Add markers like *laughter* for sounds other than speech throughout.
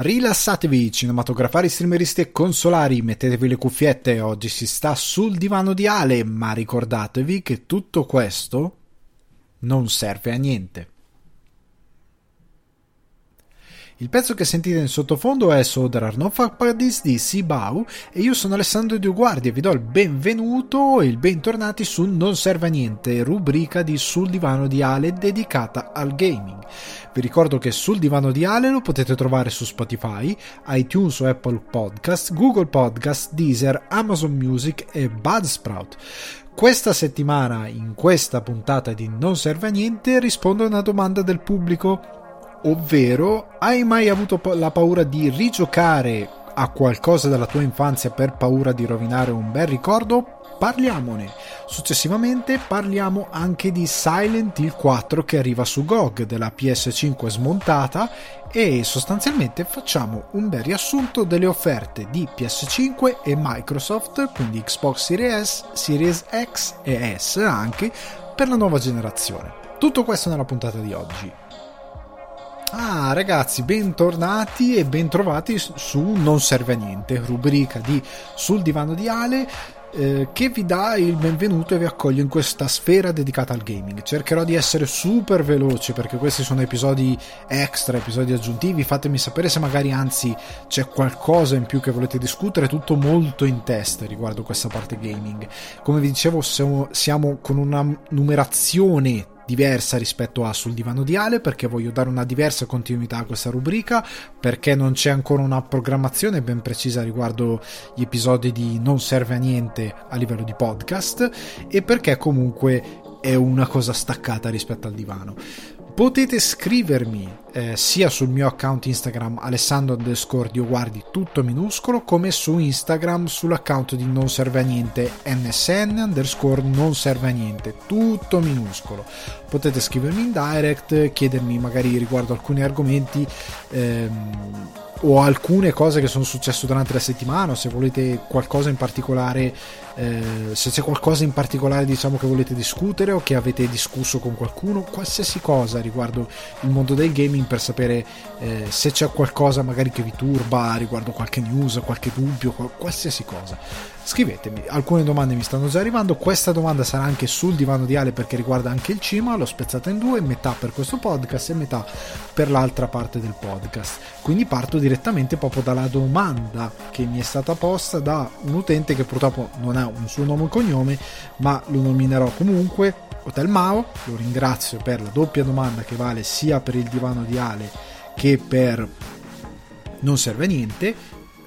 Rilassatevi, cinematografari, streameristi e consolari, mettetevi le cuffiette, oggi si sta sul divano di Ale, ma ricordatevi che tutto questo non serve a niente. Il pezzo che sentite in sottofondo è So There Are No Fuck di Sibau e io sono Alessandro Dioguardi e vi do il benvenuto e il bentornati su Non Serve a Niente, rubrica di Sul Divano di Ale dedicata al gaming. Vi ricordo che Sul Divano di Ale lo potete trovare su Spotify, iTunes o Apple Podcast, Google Podcast, Deezer, Amazon Music e Budsprout. Questa settimana, in questa puntata di Non Serve a Niente, rispondo a una domanda del pubblico ovvero hai mai avuto la paura di rigiocare a qualcosa della tua infanzia per paura di rovinare un bel ricordo? Parliamone. Successivamente parliamo anche di Silent Hill 4 che arriva su GOG della PS5 smontata e sostanzialmente facciamo un bel riassunto delle offerte di PS5 e Microsoft, quindi Xbox Series S, Series X e S anche per la nuova generazione. Tutto questo nella puntata di oggi. Ah, ragazzi, bentornati e bentrovati su Non serve a niente, rubrica di Sul divano di Ale eh, che vi dà il benvenuto e vi accoglie in questa sfera dedicata al gaming. Cercherò di essere super veloce perché questi sono episodi extra, episodi aggiuntivi. Fatemi sapere se magari anzi c'è qualcosa in più che volete discutere, tutto molto in testa riguardo questa parte gaming. Come vi dicevo, siamo, siamo con una numerazione diversa rispetto a sul divano di Ale perché voglio dare una diversa continuità a questa rubrica perché non c'è ancora una programmazione ben precisa riguardo gli episodi di non serve a niente a livello di podcast e perché comunque è una cosa staccata rispetto al divano potete scrivermi eh, sia sul mio account Instagram alessandro underscore dioguardi tutto minuscolo come su Instagram sull'account di non serve a niente nsn underscore non serve a niente tutto minuscolo. Potete scrivermi in direct chiedermi magari riguardo alcuni argomenti ehm, o alcune cose che sono successe durante la settimana o se volete qualcosa in particolare eh, se c'è qualcosa in particolare diciamo che volete discutere o che avete discusso con qualcuno qualsiasi cosa riguardo il mondo del gaming per sapere eh, se c'è qualcosa magari che vi turba riguardo qualche news qualche dubbio qualsiasi cosa scrivetemi. Alcune domande mi stanno già arrivando. Questa domanda sarà anche sul divano di Ale perché riguarda anche il cima l'ho spezzata in due metà per questo podcast e metà per l'altra parte del podcast. Quindi parto direttamente proprio dalla domanda che mi è stata posta da un utente che purtroppo non ha un suo nome e cognome ma lo nominerò comunque Hotel Mao lo ringrazio per la doppia domanda che vale sia per il divano di Ale che per non serve a niente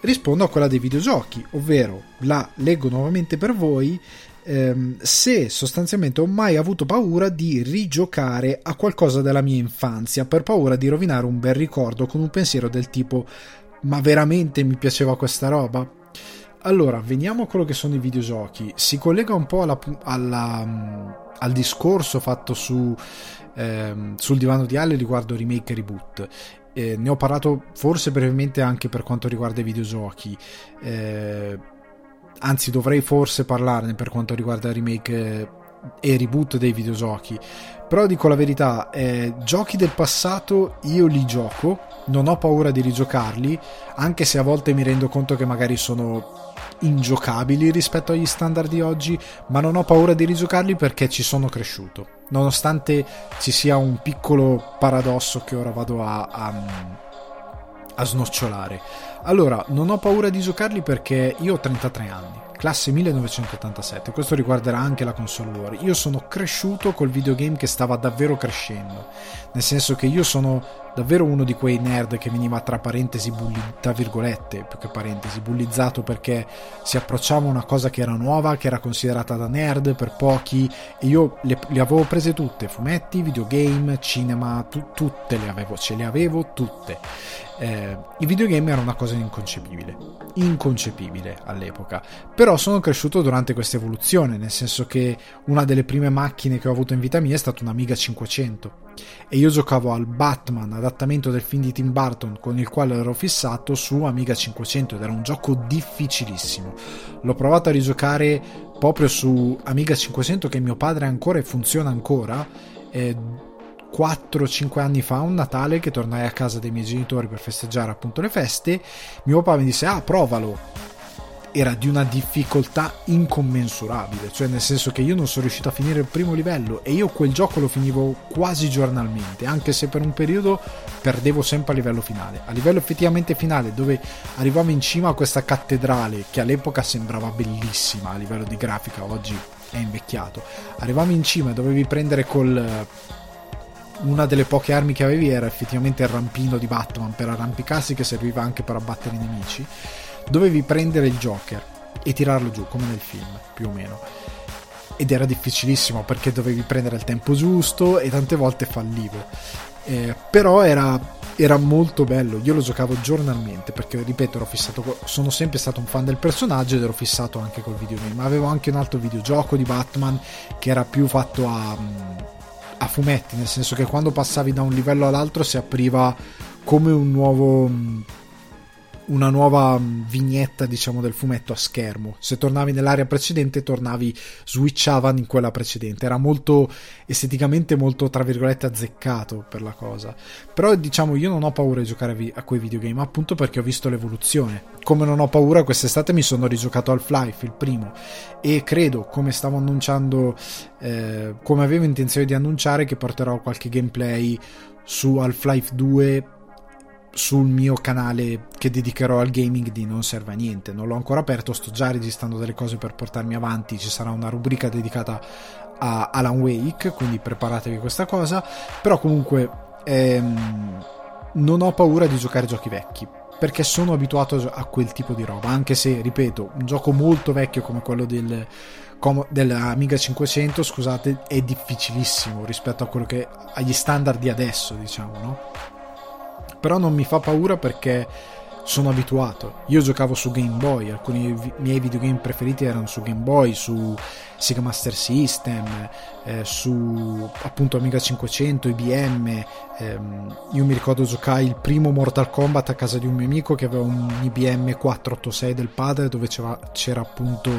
rispondo a quella dei videogiochi, ovvero la leggo nuovamente per voi. Ehm, se sostanzialmente ho mai avuto paura di rigiocare a qualcosa della mia infanzia per paura di rovinare un bel ricordo con un pensiero del tipo ma veramente mi piaceva questa roba? Allora, veniamo a quello che sono i videogiochi. Si collega un po' alla, alla, mm, al discorso fatto su, ehm, sul divano di Ale riguardo remake e reboot eh, ne ho parlato forse brevemente anche per quanto riguarda i videogiochi. Eh, anzi, dovrei forse parlarne per quanto riguarda remake eh, e reboot dei videogiochi. Però dico la verità, eh, giochi del passato io li gioco, non ho paura di rigiocarli, anche se a volte mi rendo conto che magari sono ingiocabili rispetto agli standard di oggi, ma non ho paura di rigiocarli perché ci sono cresciuto. Nonostante ci sia un piccolo paradosso che ora vado a, a, a snocciolare. Allora, non ho paura di giocarli perché io ho 33 anni classe 1987. Questo riguarderà anche la console war. Io sono cresciuto col videogame che stava davvero crescendo, nel senso che io sono davvero uno di quei nerd che veniva tra parentesi bulli, tra virgolette, più che parentesi, bullizzato perché si approcciava a una cosa che era nuova, che era considerata da nerd per pochi e io le, le avevo prese tutte, fumetti, videogame, cinema, tu, tutte le avevo, ce le avevo tutte. Eh, I videogame era una cosa inconcepibile, inconcepibile all'epoca, però sono cresciuto durante questa evoluzione, nel senso che una delle prime macchine che ho avuto in vita mia è stata un Amiga 500 e io giocavo al Batman adattamento del film di Tim Burton con il quale ero fissato su Amiga 500 ed era un gioco difficilissimo. L'ho provato a rigiocare proprio su Amiga 500 che mio padre ha ancora e funziona ancora. Eh, 4-5 anni fa, un Natale, che tornai a casa dei miei genitori per festeggiare appunto le feste, mio papà mi disse, ah, provalo era di una difficoltà incommensurabile, cioè nel senso che io non sono riuscito a finire il primo livello e io quel gioco lo finivo quasi giornalmente, anche se per un periodo perdevo sempre a livello finale. A livello effettivamente finale, dove arrivavo in cima a questa cattedrale che all'epoca sembrava bellissima a livello di grafica, oggi è invecchiato. Arrivavi in cima e dovevi prendere col una delle poche armi che avevi era effettivamente il rampino di Batman per arrampicarsi che serviva anche per abbattere i nemici dovevi prendere il Joker e tirarlo giù, come nel film, più o meno. Ed era difficilissimo perché dovevi prendere il tempo giusto e tante volte fallivo. Eh, però era, era, molto bello. Io lo giocavo giornalmente perché, ripeto, fissato, sono sempre stato un fan del personaggio ed ero fissato anche col videogame. Avevo anche un altro videogioco di Batman che era più fatto a, a fumetti, nel senso che quando passavi da un livello all'altro si apriva come un nuovo una nuova mm, vignetta diciamo del fumetto a schermo. Se tornavi nell'area precedente tornavi switchavano in quella precedente. Era molto esteticamente molto tra virgolette azzeccato per la cosa. Però diciamo io non ho paura di giocare a quei videogame appunto perché ho visto l'evoluzione. Come non ho paura quest'estate mi sono rigiocato Half-Life il primo. E credo come stavo annunciando eh, come avevo intenzione di annunciare che porterò qualche gameplay su Half-Life 2 sul mio canale che dedicherò al gaming di Non Serve a Niente. Non l'ho ancora aperto, sto già registrando delle cose per portarmi avanti. Ci sarà una rubrica dedicata a Alan Wake, quindi preparatevi questa cosa. Però comunque ehm, non ho paura di giocare giochi vecchi. Perché sono abituato a quel tipo di roba, anche se, ripeto, un gioco molto vecchio come quello del, dell'Amiga 500, scusate, è difficilissimo rispetto che agli standard di adesso, diciamo, no? Però non mi fa paura perché sono abituato. Io giocavo su Game Boy, alcuni miei videogame preferiti erano su Game Boy, su Sega Master System, eh, su appunto Amiga 500, IBM. Ehm, io mi ricordo giocai il primo Mortal Kombat a casa di un mio amico che aveva un IBM 486 del padre dove c'era, c'era appunto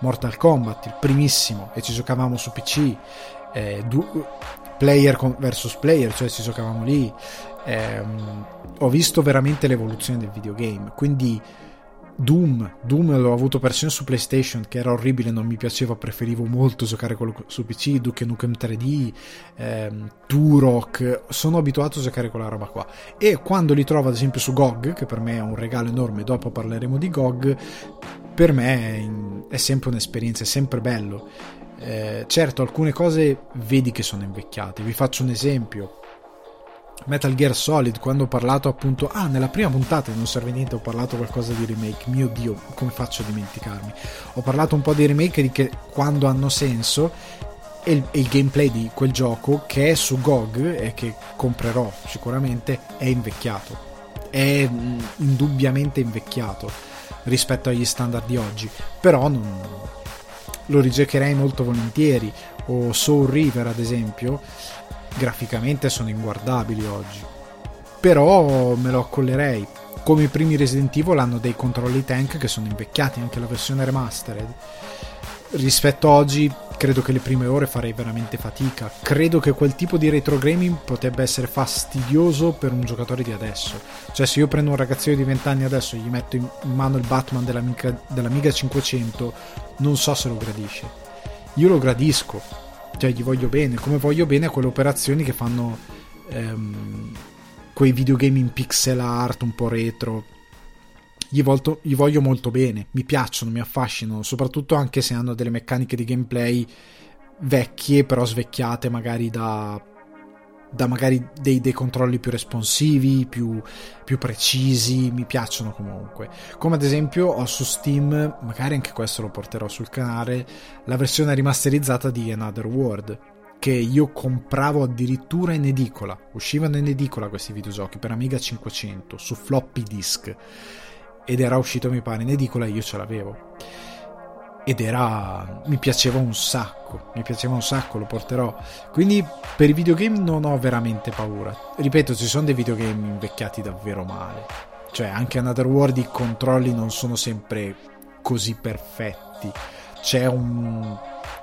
Mortal Kombat, il primissimo, e ci giocavamo su PC. Eh, du- player versus player, cioè ci giocavamo lì ehm, ho visto veramente l'evoluzione del videogame. Quindi Doom, Doom l'ho avuto persino su PlayStation, che era orribile, non mi piaceva, preferivo molto giocare su PC, Duke Nukem 3D, ehm, Turok, sono abituato a giocare quella roba qua. E quando li trovo ad esempio su GOG, che per me è un regalo enorme, dopo parleremo di GOG, per me è, è sempre un'esperienza, è sempre bello. Eh, certo, alcune cose vedi che sono invecchiate. Vi faccio un esempio Metal Gear Solid quando ho parlato appunto ah nella prima puntata non serve niente ho parlato qualcosa di remake. Mio dio come faccio a dimenticarmi? Ho parlato un po' di remake di che quando hanno senso e il, il gameplay di quel gioco che è su GOG e che comprerò sicuramente è invecchiato. È mm, indubbiamente invecchiato rispetto agli standard di oggi. Però non, lo rigiocherei molto volentieri. O Soul River ad esempio graficamente sono inguardabili oggi. Però me lo accollerei. Come i primi Resident Evil hanno dei controlli tank che sono invecchiati, anche la versione remastered. Rispetto a oggi, credo che le prime ore farei veramente fatica. Credo che quel tipo di retro gaming potrebbe essere fastidioso per un giocatore di adesso. Cioè, se io prendo un ragazzino di 20 anni adesso e gli metto in mano il Batman dell'Amiga, dell'Amiga 500, non so se lo gradisce. Io lo gradisco, cioè gli voglio bene, come voglio bene a quelle operazioni che fanno ehm, quei videogame in pixel art un po' retro. Gli, volto, gli voglio molto bene, mi piacciono, mi affascinano, soprattutto anche se hanno delle meccaniche di gameplay vecchie, però svecchiate magari da da magari dei, dei controlli più responsivi, più, più, precisi, mi piacciono comunque. Come ad esempio ho su Steam, magari anche questo lo porterò sul canale, la versione rimasterizzata di Another World, che io compravo addirittura in edicola. Uscivano in edicola questi videogiochi per Amiga 500 su floppy disk ed era uscito mi pare in edicola e io ce l'avevo ed era mi piaceva un sacco mi piaceva un sacco lo porterò. Quindi per i videogame non ho veramente paura. Ripeto ci sono dei videogame invecchiati davvero male. Cioè anche Another World i controlli non sono sempre così perfetti. Un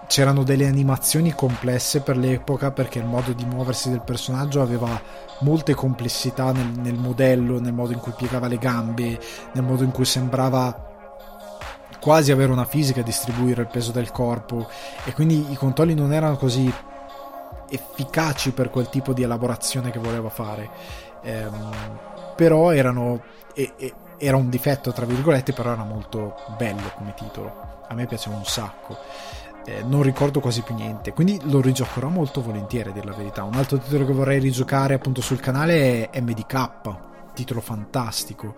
c'erano delle animazioni complesse per l'epoca perché il modo di muoversi del personaggio aveva molte complessità nel, nel modello, nel modo in cui piegava le gambe, nel modo in cui sembrava quasi avere una fisica, distribuire il peso del corpo e quindi i controlli non erano così efficaci per quel tipo di elaborazione che voleva fare. Ehm, però erano. E, e, era un difetto, tra virgolette, però era molto bello come titolo. A me piaceva un sacco. Eh, non ricordo quasi più niente, quindi lo rigiocherò molto volentieri, a dire la verità. Un altro titolo che vorrei rigiocare appunto sul canale è MDK, titolo fantastico.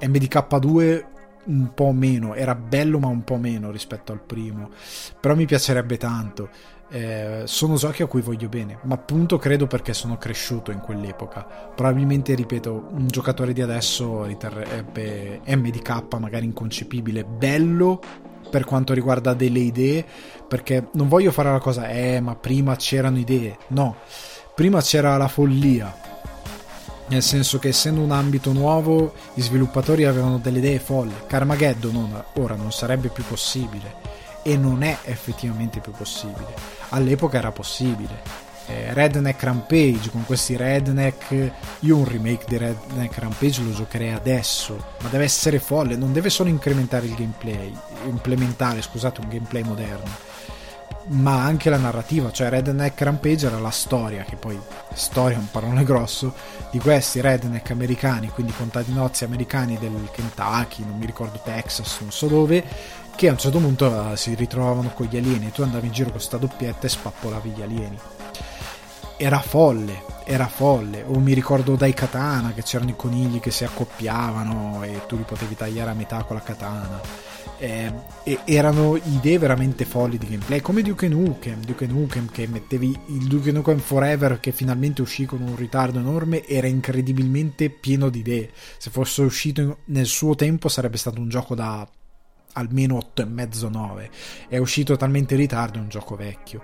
MDK2 un po' meno, era bello ma un po' meno rispetto al primo, però mi piacerebbe tanto. Eh, sono giochi a cui voglio bene, ma appunto credo perché sono cresciuto in quell'epoca. Probabilmente, ripeto, un giocatore di adesso riterrebbe MDK magari inconcepibile, bello per quanto riguarda delle idee, perché non voglio fare la cosa, eh, ma prima c'erano idee. No, prima c'era la follia, nel senso che essendo un ambito nuovo gli sviluppatori avevano delle idee folli. Carmageddon ora non sarebbe più possibile. E non è effettivamente più possibile. All'epoca era possibile. Eh, Redneck Rampage con questi redneck io un remake di Redneck Rampage lo giocherei adesso ma deve essere folle non deve solo incrementare il gameplay implementare scusate un gameplay moderno ma anche la narrativa, cioè Redneck Rampage era la storia, che poi storia è un parolone grosso, di questi redneck americani, quindi contadinozzi americani del Kentucky, non mi ricordo Texas, non so dove, che a un certo punto uh, si ritrovavano con gli alieni, tu andavi in giro con questa doppietta e spappolavi gli alieni. Era folle, era folle, o mi ricordo dai katana che c'erano i conigli che si accoppiavano e tu li potevi tagliare a metà con la katana eh, erano idee veramente folli di gameplay come Duke Nukem. Duke Nukem che mettevi il Duke Nukem Forever che finalmente uscì con un ritardo enorme era incredibilmente pieno di idee. Se fosse uscito nel suo tempo sarebbe stato un gioco da almeno 8,5-9 è uscito talmente in ritardo è un gioco vecchio.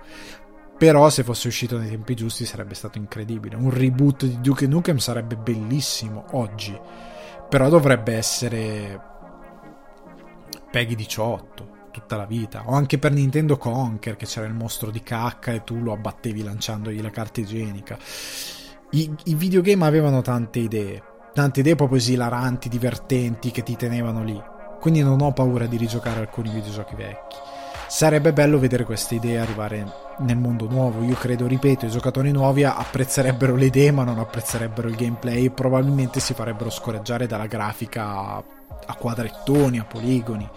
Però se fosse uscito nei tempi giusti sarebbe stato incredibile. Un reboot di Duke Nukem sarebbe bellissimo oggi. Però dovrebbe essere Peggy 18 tutta la vita. O anche per Nintendo Conker, che c'era il mostro di cacca e tu lo abbattevi lanciandogli la carta igienica. I, I, videogame avevano tante idee, tante idee proprio esilaranti, divertenti, che ti tenevano lì. Quindi non ho paura di rigiocare alcuni videogiochi vecchi. Sarebbe bello vedere queste idee arrivare nel mondo nuovo. Io credo, ripeto, i giocatori nuovi apprezzerebbero le idee, ma non apprezzerebbero il gameplay e probabilmente si farebbero scoraggiare dalla grafica a quadrettoni, a poligoni.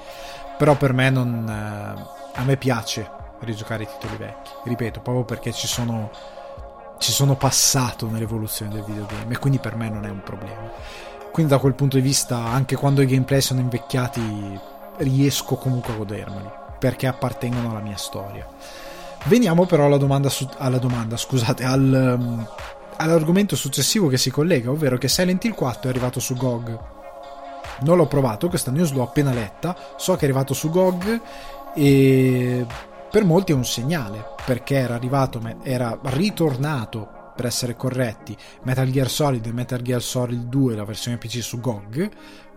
Però per me non. Eh, a me piace rigiocare i titoli vecchi. Ripeto, proprio perché ci sono. Ci sono passato nell'evoluzione del videogame e quindi per me non è un problema. Quindi da quel punto di vista, anche quando i gameplay sono invecchiati, riesco comunque a godermeli perché appartengono alla mia storia. Veniamo però alla domanda, su- alla domanda scusate, al, um, all'argomento successivo che si collega, ovvero che Silent Hill 4 è arrivato su GOG non l'ho provato, questa news l'ho appena letta, so che è arrivato su GOG e per molti è un segnale, perché era arrivato, era ritornato per essere corretti Metal Gear Solid e Metal Gear Solid 2 la versione PC su GOG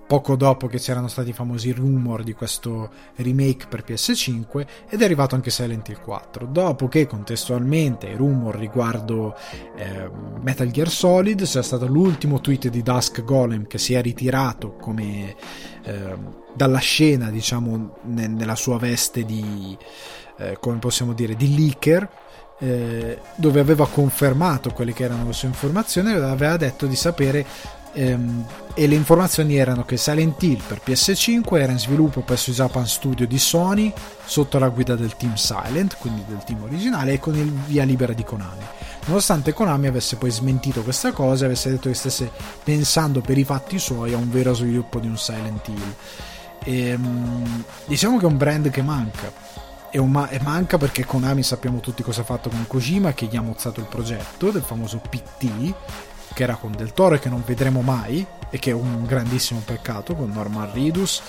poco dopo che c'erano stati i famosi rumor di questo remake per PS5 ed è arrivato anche Silent Hill 4 dopo che contestualmente i rumor riguardo eh, Metal Gear Solid c'è stato l'ultimo tweet di Dusk Golem che si è ritirato come eh, dalla scena diciamo ne, nella sua veste di eh, come possiamo dire di leaker eh, dove aveva confermato quelle che erano le sue informazioni e aveva detto di sapere ehm, e le informazioni erano che Silent Hill per PS5 era in sviluppo presso il Japan Studio di Sony sotto la guida del team Silent, quindi del team originale, e con il via libera di Konami. Nonostante Konami avesse poi smentito questa cosa e avesse detto che stesse pensando per i fatti suoi a un vero sviluppo di un Silent Hill. E, ehm, diciamo che è un brand che manca. E, ma- e manca perché Konami sappiamo tutti cosa ha fatto con Kojima, che gli ha mozzato il progetto del famoso PT, che era con Del Toro e che non vedremo mai e che è un grandissimo peccato con Norman Ridus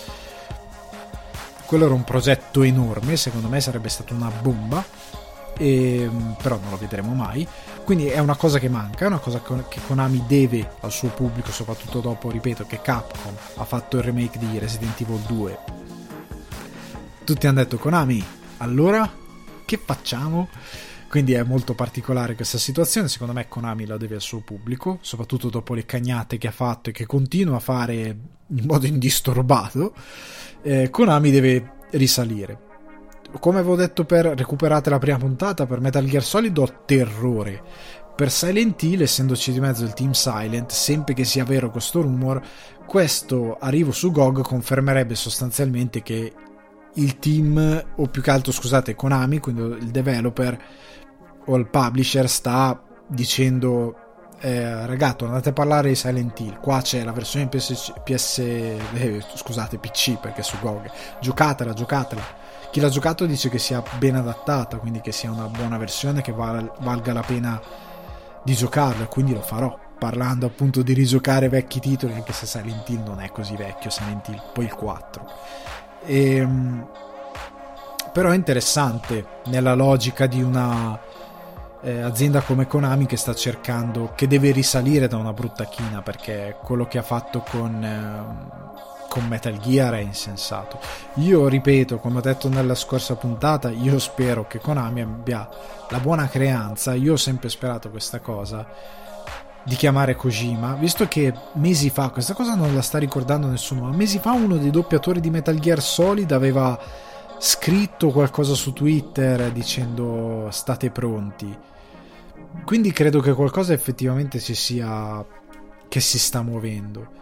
quello era un progetto enorme secondo me sarebbe stata una bomba e, però non lo vedremo mai. Quindi è una cosa che manca è una cosa che Konami deve al suo pubblico soprattutto dopo ripeto che Capcom ha fatto il remake di Resident Evil 2 tutti hanno detto Konami allora che facciamo? Quindi è molto particolare questa situazione. Secondo me Konami la deve al suo pubblico, soprattutto dopo le cagnate che ha fatto e che continua a fare in modo indisturbato. Eh, Konami deve risalire. Come avevo detto per recuperate la prima puntata, per Metal Gear Solid ho terrore. Per Silent Hill, essendoci di mezzo il team Silent, sempre che sia vero questo rumor, questo arrivo su GOG confermerebbe sostanzialmente che il team, o più che altro scusate, Konami, quindi il developer, o il publisher sta dicendo eh, ragazzi andate a parlare di Silent Hill. Qua c'è la versione PS, PS eh, scusate PC perché su GOG giocatela giocatela. Chi l'ha giocato dice che sia ben adattata quindi che sia una buona versione che val, valga la pena di giocarlo e quindi lo farò. Parlando appunto di rigiocare vecchi titoli anche se Silent Hill non è così vecchio Silent Hill poi il 4 e, ehm, però è interessante nella logica di una eh, azienda come Konami che sta cercando, che deve risalire da una brutta china perché quello che ha fatto con, eh, con Metal Gear è insensato. Io ripeto, come ho detto nella scorsa puntata, io spero che Konami abbia la buona creanza, io ho sempre sperato questa cosa di chiamare Kojima, visto che mesi fa, questa cosa non la sta ricordando nessuno, ma mesi fa uno dei doppiatori di Metal Gear Solid aveva scritto qualcosa su Twitter dicendo state pronti. Quindi credo che qualcosa effettivamente ci sia che si sta muovendo.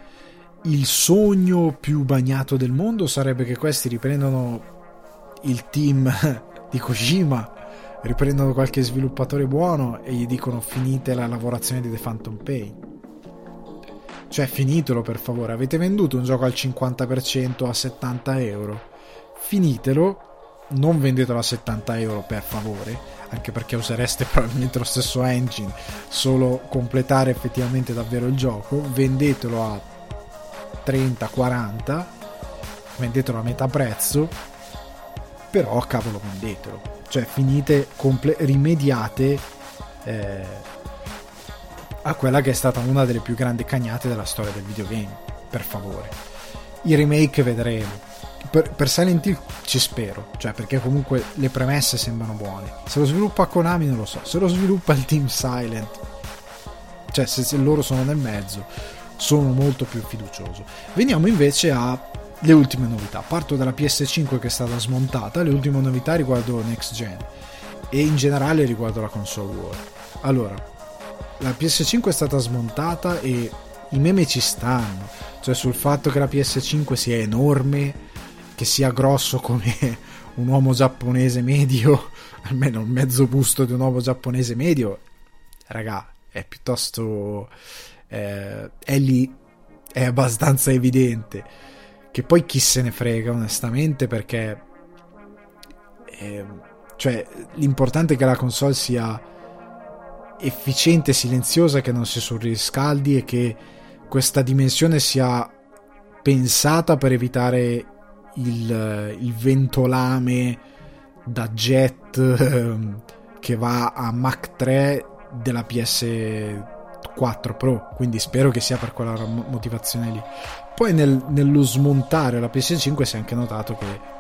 Il sogno più bagnato del mondo sarebbe che questi riprendano il team *laughs* di Kojima, riprendono qualche sviluppatore buono e gli dicono finite la lavorazione di The Phantom Pain. Cioè finitelo per favore, avete venduto un gioco al 50% a 70 euro finitelo, non vendetelo a 70 euro per favore, anche perché usereste *laughs* probabilmente lo stesso engine, solo completare effettivamente davvero il gioco, vendetelo a 30-40, vendetelo a metà prezzo, però cavolo vendetelo, cioè finite, comple- rimediate eh, a quella che è stata una delle più grandi cagnate della storia del videogame, per favore. I remake vedremo, per, per, Silent Hill ci spero, cioè perché comunque le premesse sembrano buone. Se lo sviluppa Konami non lo so, se lo sviluppa il team Silent, cioè se, se loro sono nel mezzo, sono molto più fiducioso. Veniamo invece alle ultime novità. Parto dalla PS5 che è stata smontata, le ultime novità riguardo Next Gen e in generale riguardo la console war. Allora, la PS5 è stata smontata e i meme ci stanno, cioè sul fatto che la PS5 sia enorme che sia grosso come *laughs* un uomo giapponese medio, *laughs* almeno il mezzo busto di un uomo giapponese medio, raga, è piuttosto... Eh, è lì, è abbastanza evidente. Che poi chi se ne frega, onestamente, perché... Eh, cioè, l'importante è che la console sia efficiente, silenziosa, che non si surriscaldi e che questa dimensione sia pensata per evitare il, il ventolame da jet ehm, che va a Mach 3 della PS4 Pro. Quindi spero che sia per quella motivazione lì. Poi nel, nello smontare la PS5 si è anche notato che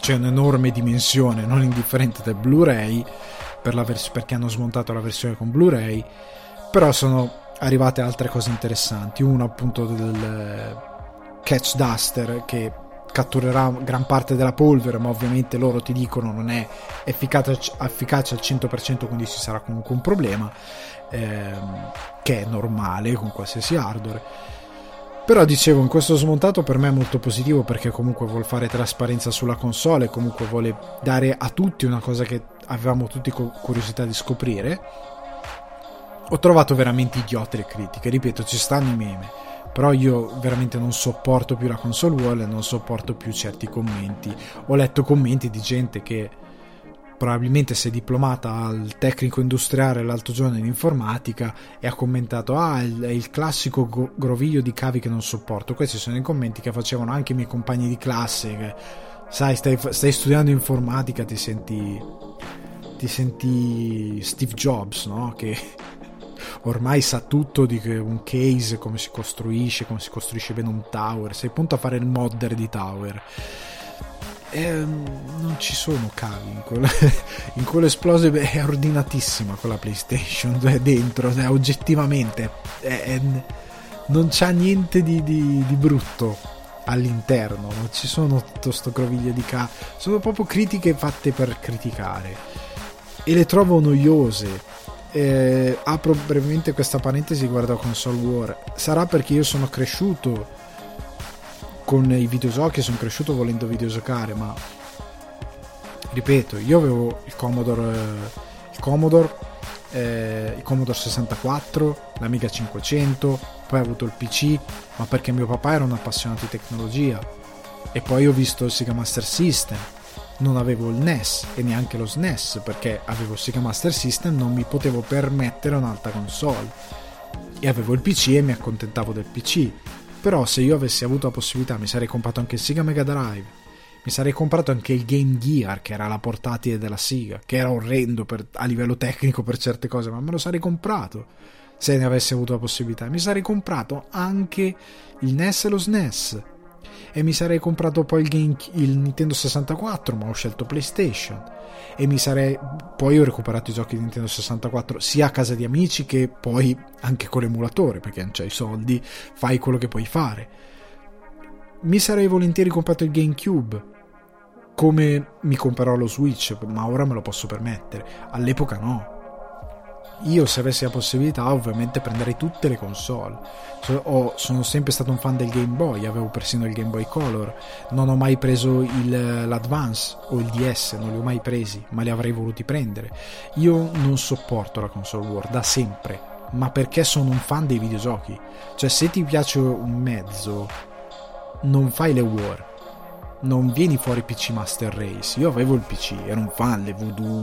c'è un'enorme dimensione non indifferente del Blu-ray per vers- perché hanno smontato la versione con Blu-ray però sono arrivate altre cose interessanti. Uno appunto del catch duster che catturerà gran parte della polvere, ma ovviamente loro ti dicono non è efficace, efficace al 100%, quindi ci sarà comunque un problema, ehm, che è normale con qualsiasi hardware. Però dicevo, in questo smontato per me è molto positivo perché comunque vuole fare trasparenza sulla console, comunque vuole dare a tutti una cosa che avevamo tutti curiosità di scoprire. Ho trovato veramente idiote le critiche, ripeto, ci stanno i meme però io veramente non sopporto più la console wall e non sopporto più certi commenti ho letto commenti di gente che probabilmente si è diplomata al tecnico industriale l'altro giorno in informatica e ha commentato ah è il classico groviglio di cavi che non sopporto questi sono i commenti che facevano anche i miei compagni di classe che sai stai, stai studiando informatica ti senti ti senti Steve Jobs no? che ormai sa tutto di un case, come si costruisce, come si costruisce bene un tower, sei pronto a fare il modder di tower. eh, non ci sono cavi in quello, *laughs* in quello esploso è ordinatissima quella PlayStation è dentro cioè, oggettivamente è, è, non c'ha niente di, di, di, brutto all'interno non ci sono tutto sto groviglio di cavi sono proprio critiche fatte per criticare e le trovo noiose eh, apro brevemente questa parentesi riguardo a console war sarà perché io sono cresciuto con i videogiochi sono cresciuto volendo videogiocare, ma ripeto, io avevo il Commodore, il Commodore, eh, il Commodore 64, l'Amiga 500, poi ho avuto il PC, ma perché mio papà era un appassionato di tecnologia. E poi ho visto il Sega Master System. Non avevo il NES e neanche lo SNES perché avevo Sega Master System, non mi potevo permettere un'altra console. E avevo il PC e mi accontentavo del PC però se io avessi avuto la possibilità mi sarei comprato anche il Sega Mega Drive, mi sarei comprato anche il Game Gear, che era la portatile della Sega, che era orrendo per, a livello tecnico per certe cose, ma me lo sarei comprato se ne avessi avuto la possibilità. Mi sarei comprato anche il NES e lo SNES. E mi sarei comprato poi il, Game, il Nintendo 64, ma ho scelto PlayStation. E mi sarei poi ho recuperato i giochi di Nintendo 64 sia a casa di amici che poi anche con l'emulatore perché non c'hai i soldi fai quello che puoi fare. Mi sarei volentieri comprato il GameCube come mi comprerò lo Switch ma ora me lo posso permettere. All'epoca no io se avessi la possibilità ovviamente prenderei tutte le console. Ho, sono sempre stato un fan del Game Boy avevo persino il Game Boy Color. Non ho mai preso il, l'Advance o il DS non li ho mai presi ma li avrei voluti prendere. Io non sopporto la console war da sempre. Ma perché sono un fan dei videogiochi? Cioè se ti piace un mezzo non fai le war non vieni fuori PC Master Race. Io avevo il PC, ero un fan, le voodoo,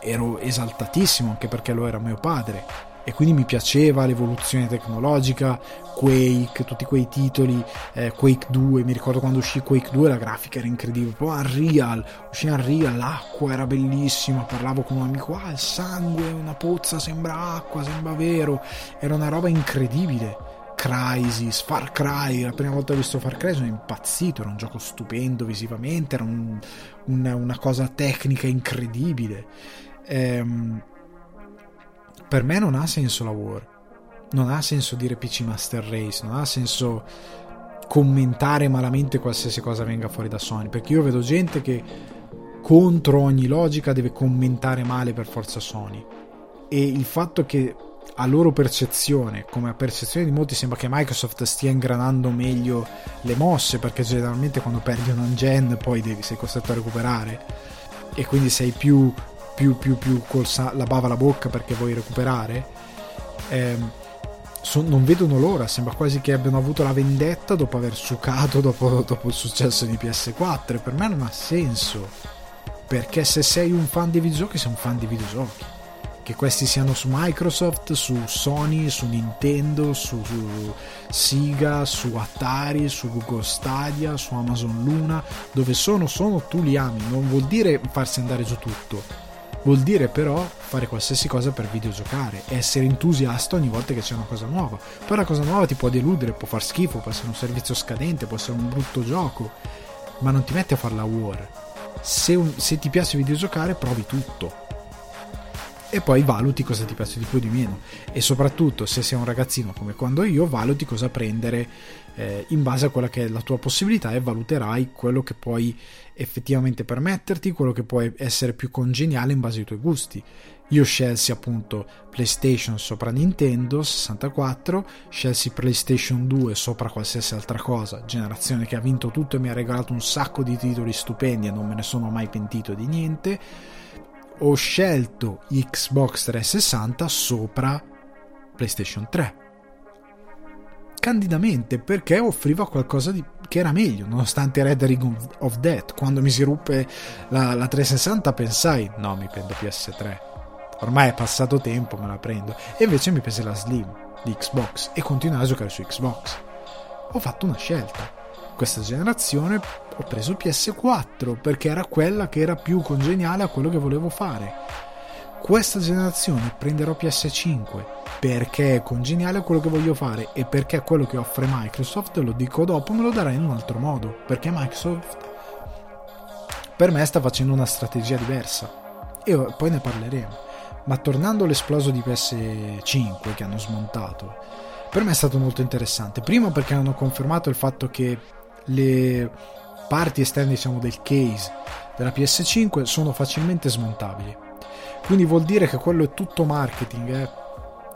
ero esaltatissimo anche perché lo era mio padre. E quindi mi piaceva l'evoluzione tecnologica, Quake, tutti quei titoli, eh, Quake 2, mi ricordo quando uscì Quake 2 la grafica era incredibile, poi Unreal, uscì Unreal, l'acqua era bellissima, parlavo con un amico, ah il sangue, una pozza, sembra acqua, sembra vero, era una roba incredibile Crysis, Far Cry, la prima volta che ho visto Far Cry sono impazzito, era un gioco stupendo visivamente, era un, una, una, cosa tecnica incredibile. Ehm, per me non ha senso la War, non ha senso dire PC Master Race, non ha senso commentare malamente qualsiasi cosa venga fuori da Sony, perché io vedo gente che contro ogni logica deve commentare male per forza Sony. E il fatto che a loro percezione, come a percezione di molti, sembra che Microsoft stia ingranando meglio le mosse, perché generalmente quando perdi un gen poi devi, sei costretto a recuperare. E quindi sei più, più, più, più con la bava alla bocca perché vuoi recuperare. Eh, so, non vedono l'ora, sembra quasi che abbiano avuto la vendetta dopo aver succato dopo, dopo il successo di PS4 e per me non ha senso, perché se sei un fan di videogiochi sei un fan di videogiochi che questi siano su Microsoft, su Sony, su Nintendo, su, su Sega, su Atari, su Google Stadia, su Amazon Luna, dove sono, sono, tu li ami, non vuol dire farsi andare giù tutto, vuol dire però fare qualsiasi cosa per videogiocare, essere entusiasta ogni volta che c'è una cosa nuova. Poi la cosa nuova ti può deludere, può far schifo, può essere un servizio scadente, può essere un brutto gioco, ma non ti metti a fare la war. Se, un, se ti piace videogiocare, provi tutto e poi valuti cosa ti piace di più o di meno. E soprattutto se sei un ragazzino come quando io valuti cosa prendere eh, in base a quella che è la tua possibilità e valuterai quello che puoi effettivamente permetterti quello che può essere più congeniale in base ai tuoi gusti. Io scelsi appunto PlayStation sopra Nintendo 64 scelsi PlayStation 2 sopra qualsiasi altra cosa. Generazione che ha vinto tutto e mi ha regalato un sacco di titoli stupendi e non me ne sono mai pentito di niente ho scelto Xbox 360 sopra PlayStation 3. Candidamente perché offriva qualcosa di, che era meglio, nonostante Red Ring of Death. Quando mi si ruppe la, la 360 pensai, no, mi prendo PS3. Ormai è passato tempo, me la prendo. E invece mi prese la Slim di Xbox e continuai a giocare su Xbox. Ho fatto una scelta questa generazione ho preso PS4 perché era quella che era più congeniale a quello che volevo fare. Questa generazione prenderò PS5 perché è congeniale a quello che voglio fare e perché quello che offre Microsoft, lo dico dopo, me lo darà in un altro modo. Perché Microsoft per me sta facendo una strategia diversa e poi ne parleremo. Ma tornando all'esploso di PS5 che hanno smontato, per me è stato molto interessante. Prima perché hanno confermato il fatto che le parti esterne diciamo, del case della PS5 sono facilmente smontabili. Quindi vuol dire che quello è tutto marketing, eh?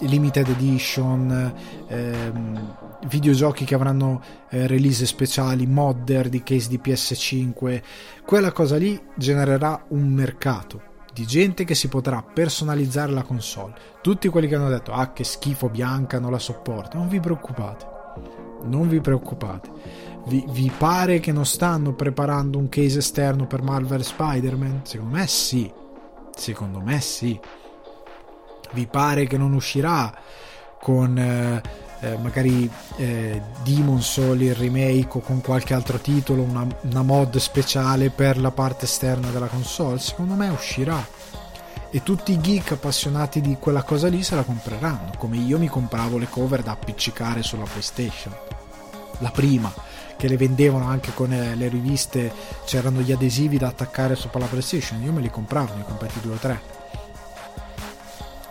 limited edition, ehm, videogiochi che avranno eh, release speciali, modder di case di PS5. Quella cosa lì genererà un mercato di gente che si potrà personalizzare la console. Tutti quelli che hanno detto ah che schifo bianca non la sopporto, non vi preoccupate. Non vi preoccupate. Vi, vi pare che non stanno preparando un case esterno per Marvel Spider-Man? Secondo me sì. Secondo me sì. Vi pare che non uscirà con eh, eh, magari eh, Demon Soul il remake o con qualche altro titolo, una, una mod speciale per la parte esterna della console, secondo me uscirà e tutti i geek appassionati di quella cosa lì se la compreranno, come io mi compravo le cover da appiccicare sulla PlayStation. La prima, che le vendevano anche con eh, le riviste, c'erano gli adesivi da attaccare sopra la PlayStation, io me li compravo, ne ho comprati due o tre.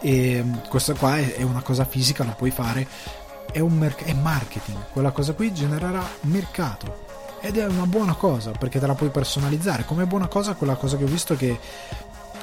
E mm, questa qua è una cosa fisica, la puoi fare è, un merc- è marketing, quella cosa qui genererà mercato ed è una buona cosa perché te la puoi personalizzare. Come buona cosa quella cosa che ho visto che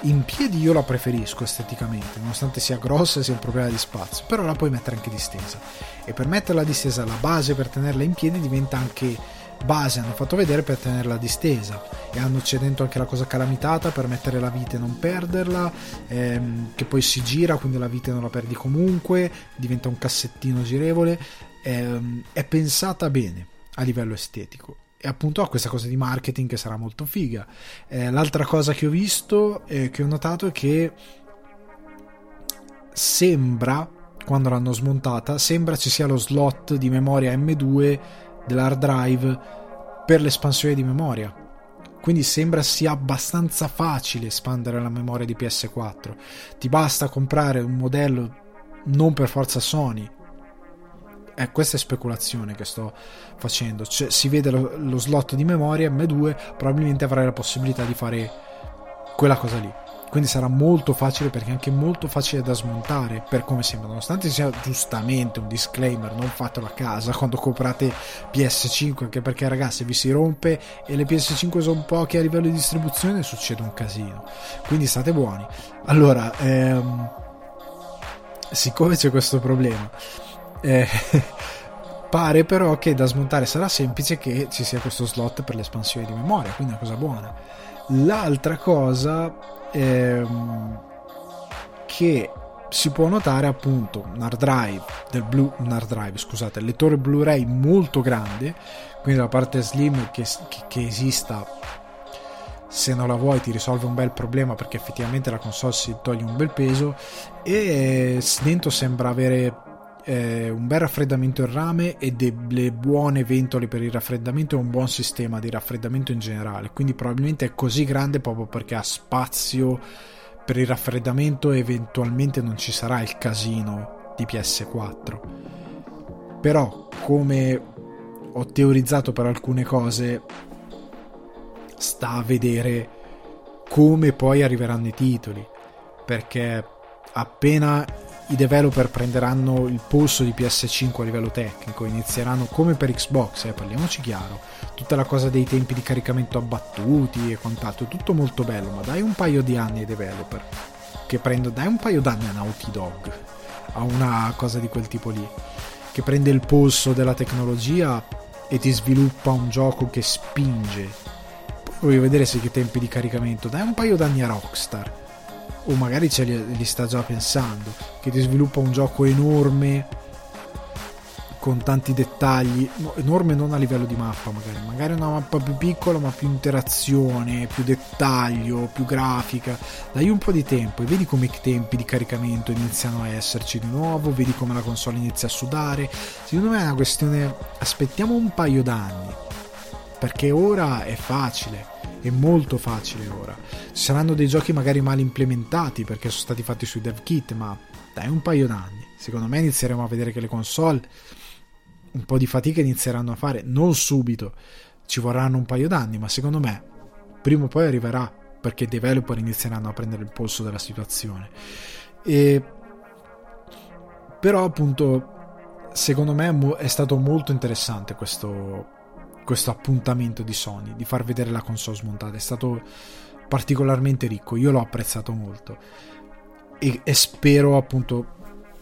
in piedi io la preferisco esteticamente, nonostante sia grossa e sia un problema di spazio, però la puoi mettere anche distesa. E per metterla distesa, la base per tenerla in piedi diventa anche base hanno fatto vedere per tenerla distesa. E hanno c'è anche la cosa calamitata per mettere la vite e non perderla ehm, che poi si gira quindi la vite non la perdi comunque diventa un cassettino girevole. Ehm, è pensata bene a livello estetico e appunto ha questa cosa di marketing che sarà molto figa eh, l'altra cosa che ho visto eh, che ho notato è che sembra quando l'hanno smontata sembra ci sia lo slot di memoria M2 dell'hard drive per l'espansione di memoria. Quindi sembra sia abbastanza facile espandere la memoria di PS4. Ti basta comprare un modello non per forza Sony. Eh, questa è speculazione che sto facendo. Cioè, si vede lo, lo slot di memoria M2, probabilmente avrai la possibilità di fare quella cosa lì. Quindi sarà molto facile perché è anche molto facile da smontare per come sembra. Nonostante sia giustamente un disclaimer non fatelo a casa quando comprate PS5 anche perché ragazzi vi si rompe e le PS5 sono poche a livello di distribuzione succede un casino. Quindi state buoni. Allora ehm, siccome c'è questo problema eh, *laughs* pare però che da smontare sarà semplice che ci sia questo slot per l'espansione di memoria quindi è una cosa buona. L'altra cosa ehm, che si può notare appunto un hard drive del blu, un hard drive, scusate, il lettore Blu-ray molto grande, quindi la parte slim che, che, che esista se non la vuoi ti risolve un bel problema perché effettivamente la console si toglie un bel peso e dentro sembra avere eh, un bel raffreddamento in rame e delle buone ventole per il raffreddamento e un buon sistema di raffreddamento in generale. Quindi probabilmente è così grande proprio perché ha spazio per il raffreddamento e eventualmente non ci sarà il casino di PS4. Però, come ho teorizzato per alcune cose, sta a vedere come poi arriveranno i titoli. Perché appena i developer prenderanno il polso di PS5 a livello tecnico, inizieranno come per Xbox, eh, parliamoci chiaro, tutta la cosa dei tempi di caricamento abbattuti e quant'altro, tutto molto bello, ma dai un paio di anni ai developer, che prendo, dai un paio d'anni a Naughty Dog, a una cosa di quel tipo lì, che prende il polso della tecnologia e ti sviluppa un gioco che spinge. Poi voglio vedere se che tempi di caricamento, dai un paio d'anni a Rockstar o magari ce li, li sta già pensando, che ti sviluppa un gioco enorme con tanti dettagli, enorme non a livello di mappa magari, magari una mappa più piccola ma più interazione, più dettaglio, più grafica, dai un po' di tempo e vedi come i tempi di caricamento iniziano a esserci di nuovo, vedi come la console inizia a sudare, secondo me è una questione, aspettiamo un paio d'anni, perché ora è facile, è molto facile ora. Ci saranno dei giochi magari mal implementati perché sono stati fatti sui dev kit, ma dai un paio d'anni. Secondo me inizieremo a vedere che le console un po' di fatica inizieranno a fare, non subito, ci vorranno un paio d'anni, ma secondo me prima o poi arriverà perché i developer inizieranno a prendere il polso della situazione. E però appunto secondo me è stato molto interessante questo, questo appuntamento di Sony di far vedere la console smontata è stato particolarmente ricco io l'ho apprezzato molto e, e spero appunto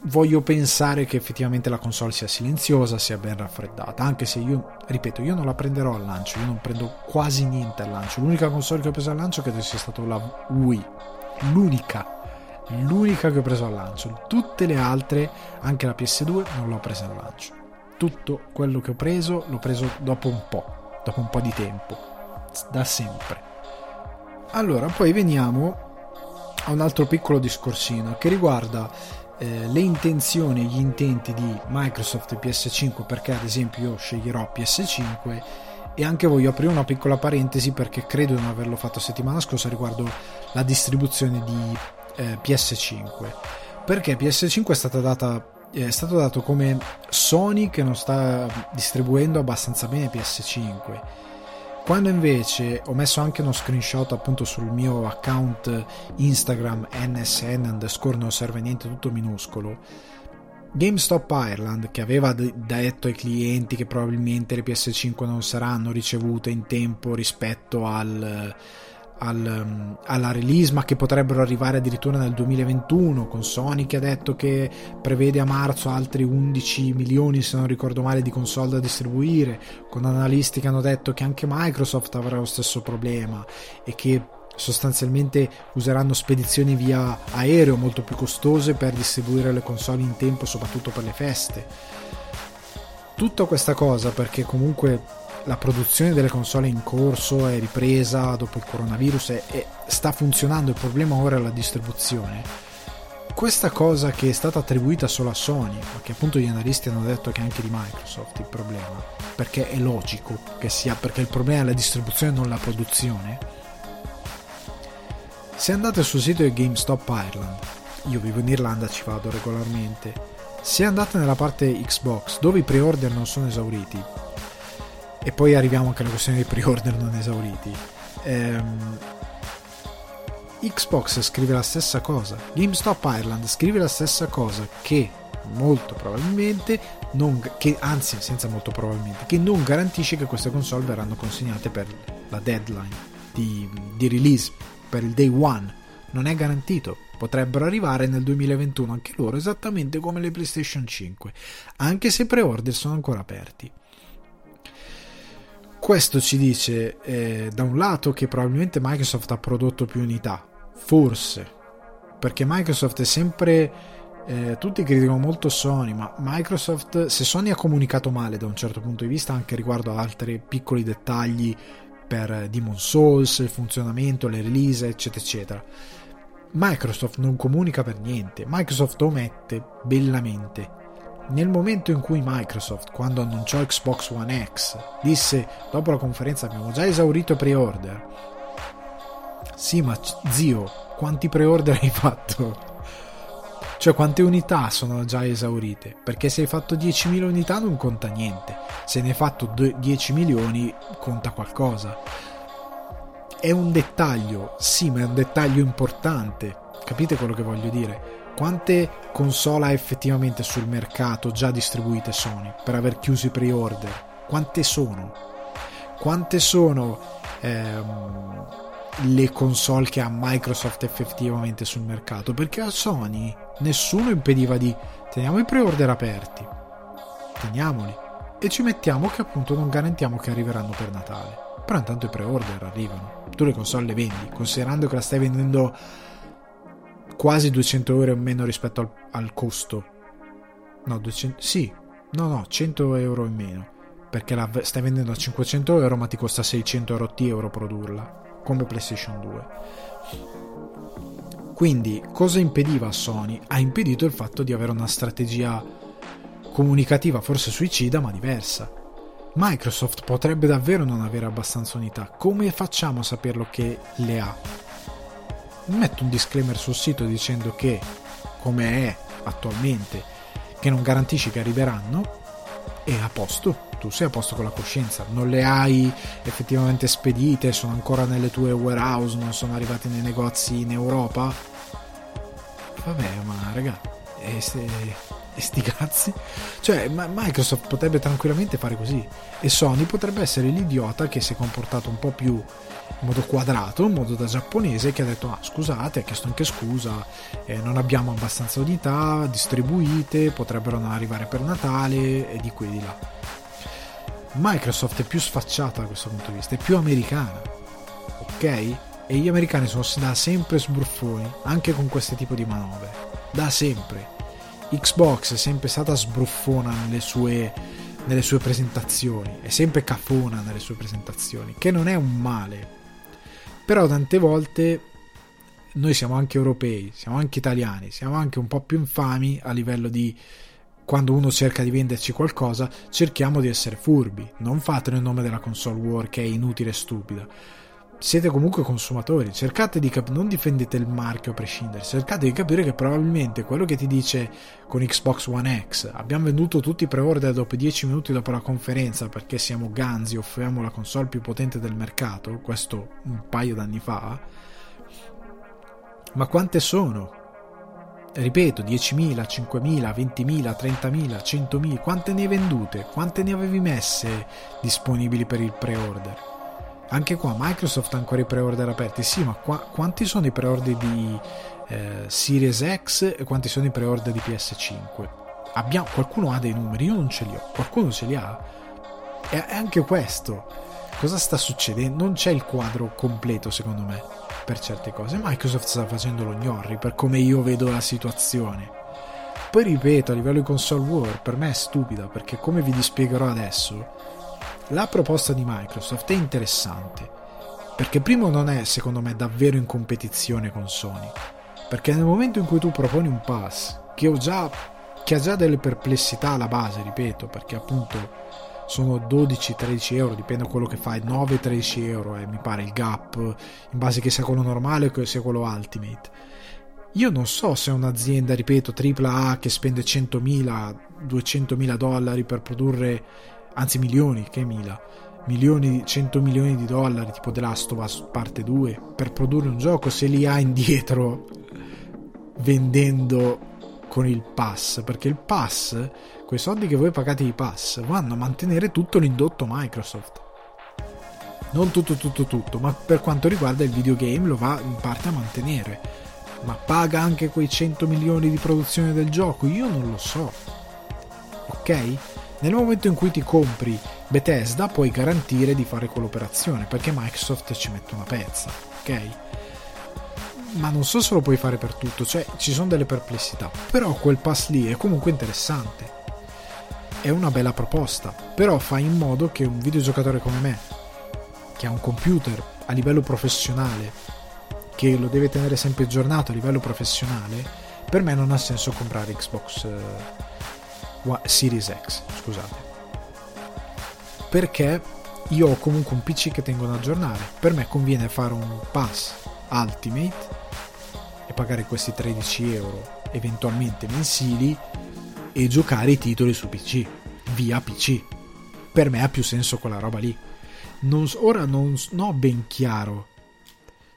voglio pensare che effettivamente la console sia silenziosa, sia ben raffreddata, anche se io, ripeto, io non la prenderò al lancio, io non prendo quasi niente al lancio. L'unica console che ho preso al lancio credo sia stata la Wii, l'unica, l'unica che ho preso al lancio. Tutte le altre, anche la PS2, non l'ho presa al lancio. Tutto quello che ho preso l'ho preso dopo un po', dopo un po' di tempo, da sempre. Allora, poi veniamo a un altro piccolo discorsino che riguarda eh, le intenzioni e gli intenti di Microsoft e PS5 perché ad esempio io sceglierò PS5 e anche voglio aprire una piccola parentesi perché credo di non averlo fatto settimana scorsa riguardo la distribuzione di eh, PS5 perché PS5 è stata data è stato dato come Sony che non sta distribuendo abbastanza bene PS5 quando invece ho messo anche uno screenshot appunto sul mio account Instagram nsn underscore non serve niente tutto minuscolo, GameStop Ireland che aveva detto ai clienti che probabilmente le PS5 non saranno ricevute in tempo rispetto al al, um, alla release, ma che potrebbero arrivare addirittura nel 2021, con Sony che ha detto che prevede a marzo altri 11 milioni, se non ricordo male, di console da distribuire, con analisti che hanno detto che anche Microsoft avrà lo stesso problema e che sostanzialmente useranno spedizioni via aereo molto più costose per distribuire le console in tempo, soprattutto per le feste. Tutta questa cosa perché comunque la produzione delle console è in corso, è ripresa dopo il coronavirus e, sta funzionando, il problema ora è la distribuzione. Questa cosa che è stata attribuita solo a Sony, ma che appunto gli analisti hanno detto che è anche di Microsoft il problema, perché è logico che sia, perché il problema è la distribuzione non la produzione. Se andate sul sito di GameStop Ireland, io vivo in Irlanda, ci vado regolarmente, se andate nella parte Xbox dove i pre-order non sono esauriti, e poi arriviamo anche alla questione dei pre-order non esauriti. Ehm, Xbox scrive la stessa cosa, GameStop Ireland scrive la stessa cosa che molto probabilmente non, che, anzi senza molto probabilmente che non garantisce che queste console verranno consegnate per la deadline di, di release per il day one. Non è garantito. Potrebbero arrivare nel 2021 anche loro esattamente come le PlayStation 5 anche se pre-order sono ancora aperti questo ci dice eh, da un lato che probabilmente Microsoft ha prodotto più unità, forse, perché Microsoft è sempre... Eh, tutti criticano molto Sony, ma Microsoft, se Sony ha comunicato male da un certo punto di vista anche riguardo a altri piccoli dettagli per Demon Souls, il funzionamento, le release, eccetera, eccetera. Microsoft non comunica per niente, Microsoft omette bellamente nel momento in cui Microsoft, quando annunciò Xbox One X, disse dopo la conferenza abbiamo già esaurito pre-order, sì ma zio, quanti pre-order hai fatto? *laughs* Cioè quante unità sono già esaurite? Perché se hai fatto 10.000 unità non conta niente, se ne hai fatto 10 milioni conta qualcosa. È un dettaglio, sì ma è un dettaglio importante, capite quello che voglio dire? Quante console ha effettivamente sul mercato già distribuite Sony per aver chiuso i pre-order? Quante sono? Quante sono ehm, le console che ha Microsoft effettivamente sul mercato? Perché a Sony nessuno impediva di teniamo i pre-order aperti, teniamoli e ci mettiamo che appunto non garantiamo che arriveranno per Natale. Però intanto i pre-order arrivano, tu le console le vendi, considerando che la stai vendendo quasi 200 euro in meno rispetto al, al costo. No, 200, sì, no, no, 100 euro in meno. Perché la stai vendendo a 500 euro, ma ti costa 600 euro produrla. Come PlayStation 2. Quindi, cosa impediva a Sony? Ha impedito il fatto di avere una strategia comunicativa, forse suicida, ma diversa. Microsoft potrebbe davvero non avere abbastanza unità. Come facciamo a saperlo che le ha? Metto un disclaimer sul sito dicendo che, come è attualmente, che non garantisce che arriveranno, e a posto, tu sei a posto con la coscienza, non le hai effettivamente spedite, sono ancora nelle tue warehouse, non sono arrivate nei negozi in Europa. Vabbè, ma raga, e, se, e sti cazzi. Cioè, Microsoft potrebbe tranquillamente fare così. E Sony potrebbe essere l'idiota che si è comportato un po' più in modo quadrato, in modo da giapponese, che ha detto: Ah, scusate, ha chiesto anche scusa, eh, non abbiamo abbastanza unità distribuite, potrebbero non arrivare per Natale e di qui e di là. Microsoft è più sfacciata da questo punto di vista, è più americana, ok? E gli americani sono da sempre sbruffoni, anche con questo tipo di manovre, da sempre. Xbox è sempre stata sbruffona nelle sue, nelle sue presentazioni, è sempre cafona nelle sue presentazioni, che non è un male, però tante volte noi siamo anche europei, siamo anche italiani, siamo anche un po' più infami a livello di quando uno cerca di venderci qualcosa, cerchiamo di essere furbi. Non fatelo in nome della console war che è inutile e stupida. Siete comunque consumatori, cercate di capire, non difendete il marchio a prescindere, cercate di capire che probabilmente quello che ti dice con Xbox One X, abbiamo venduto tutti i pre-order dopo 10 minuti dopo la conferenza perché siamo ganzi, offriamo la console più potente del mercato, questo un paio d'anni fa, ma quante sono? Ripeto, 10.000, 5.000, 20.000, 30.000, 100.000, quante ne hai vendute? Quante ne avevi messe disponibili per il pre-order? Anche qua Microsoft ha ancora i pre-order aperti, sì, ma qua, quanti sono i pre-order di eh, Series X e quanti sono i pre-order di PS5? Abbiamo, qualcuno ha dei numeri, io non ce li ho, qualcuno ce li ha? E anche questo, cosa sta succedendo? Non c'è il quadro completo secondo me per certe cose. Microsoft sta facendo lo gnorri per come io vedo la situazione. Poi ripeto, a livello di console war, per me è stupida perché come vi dispiegherò adesso, la proposta di Microsoft è interessante. Perché primo non è, secondo me, davvero in competizione con Sony. Perché nel momento in cui tu proponi un pass che, già, che ha già delle perplessità alla base, ripeto, perché appunto sono 12-13 euro, dipende da quello che fai, 9-13 euro eh, mi pare il gap, in base che sia quello normale o che sia quello ultimate. Io non so se un'azienda, ripeto, AAA che spende 100.000, 200.000 dollari per produrre, anzi milioni, che mila, milioni, 100 milioni di dollari, tipo The Last of Us parte 2, per produrre un gioco, se li ha indietro vendendo con il pass, perché il pass quei soldi che voi pagate di pass vanno a mantenere tutto l'indotto Microsoft. Non tutto, tutto, tutto, ma per quanto riguarda il videogame lo va in parte a mantenere. Ma paga anche quei 100 milioni di produzione del gioco? Io non lo so. Ok? Nel momento in cui ti compri Bethesda puoi garantire di fare quell'operazione perché Microsoft ci mette una pezza, ok? Ma non so se lo puoi fare per tutto, cioè ci sono delle perplessità, però quel pass lì è comunque interessante è una bella proposta, però fa in modo che un videogiocatore come me, che ha un computer a livello professionale, che lo deve tenere sempre aggiornato a livello professionale, per me non ha senso comprare Xbox uh, Series X, scusate. Perché io ho comunque un PC che tengo da aggiornare. Per me conviene fare un pass Ultimate e pagare questi 13 euro eventualmente mensili e giocare i titoli su PC, via PC. Per me ha più senso quella roba lì. Non, ora non, ho ben chiaro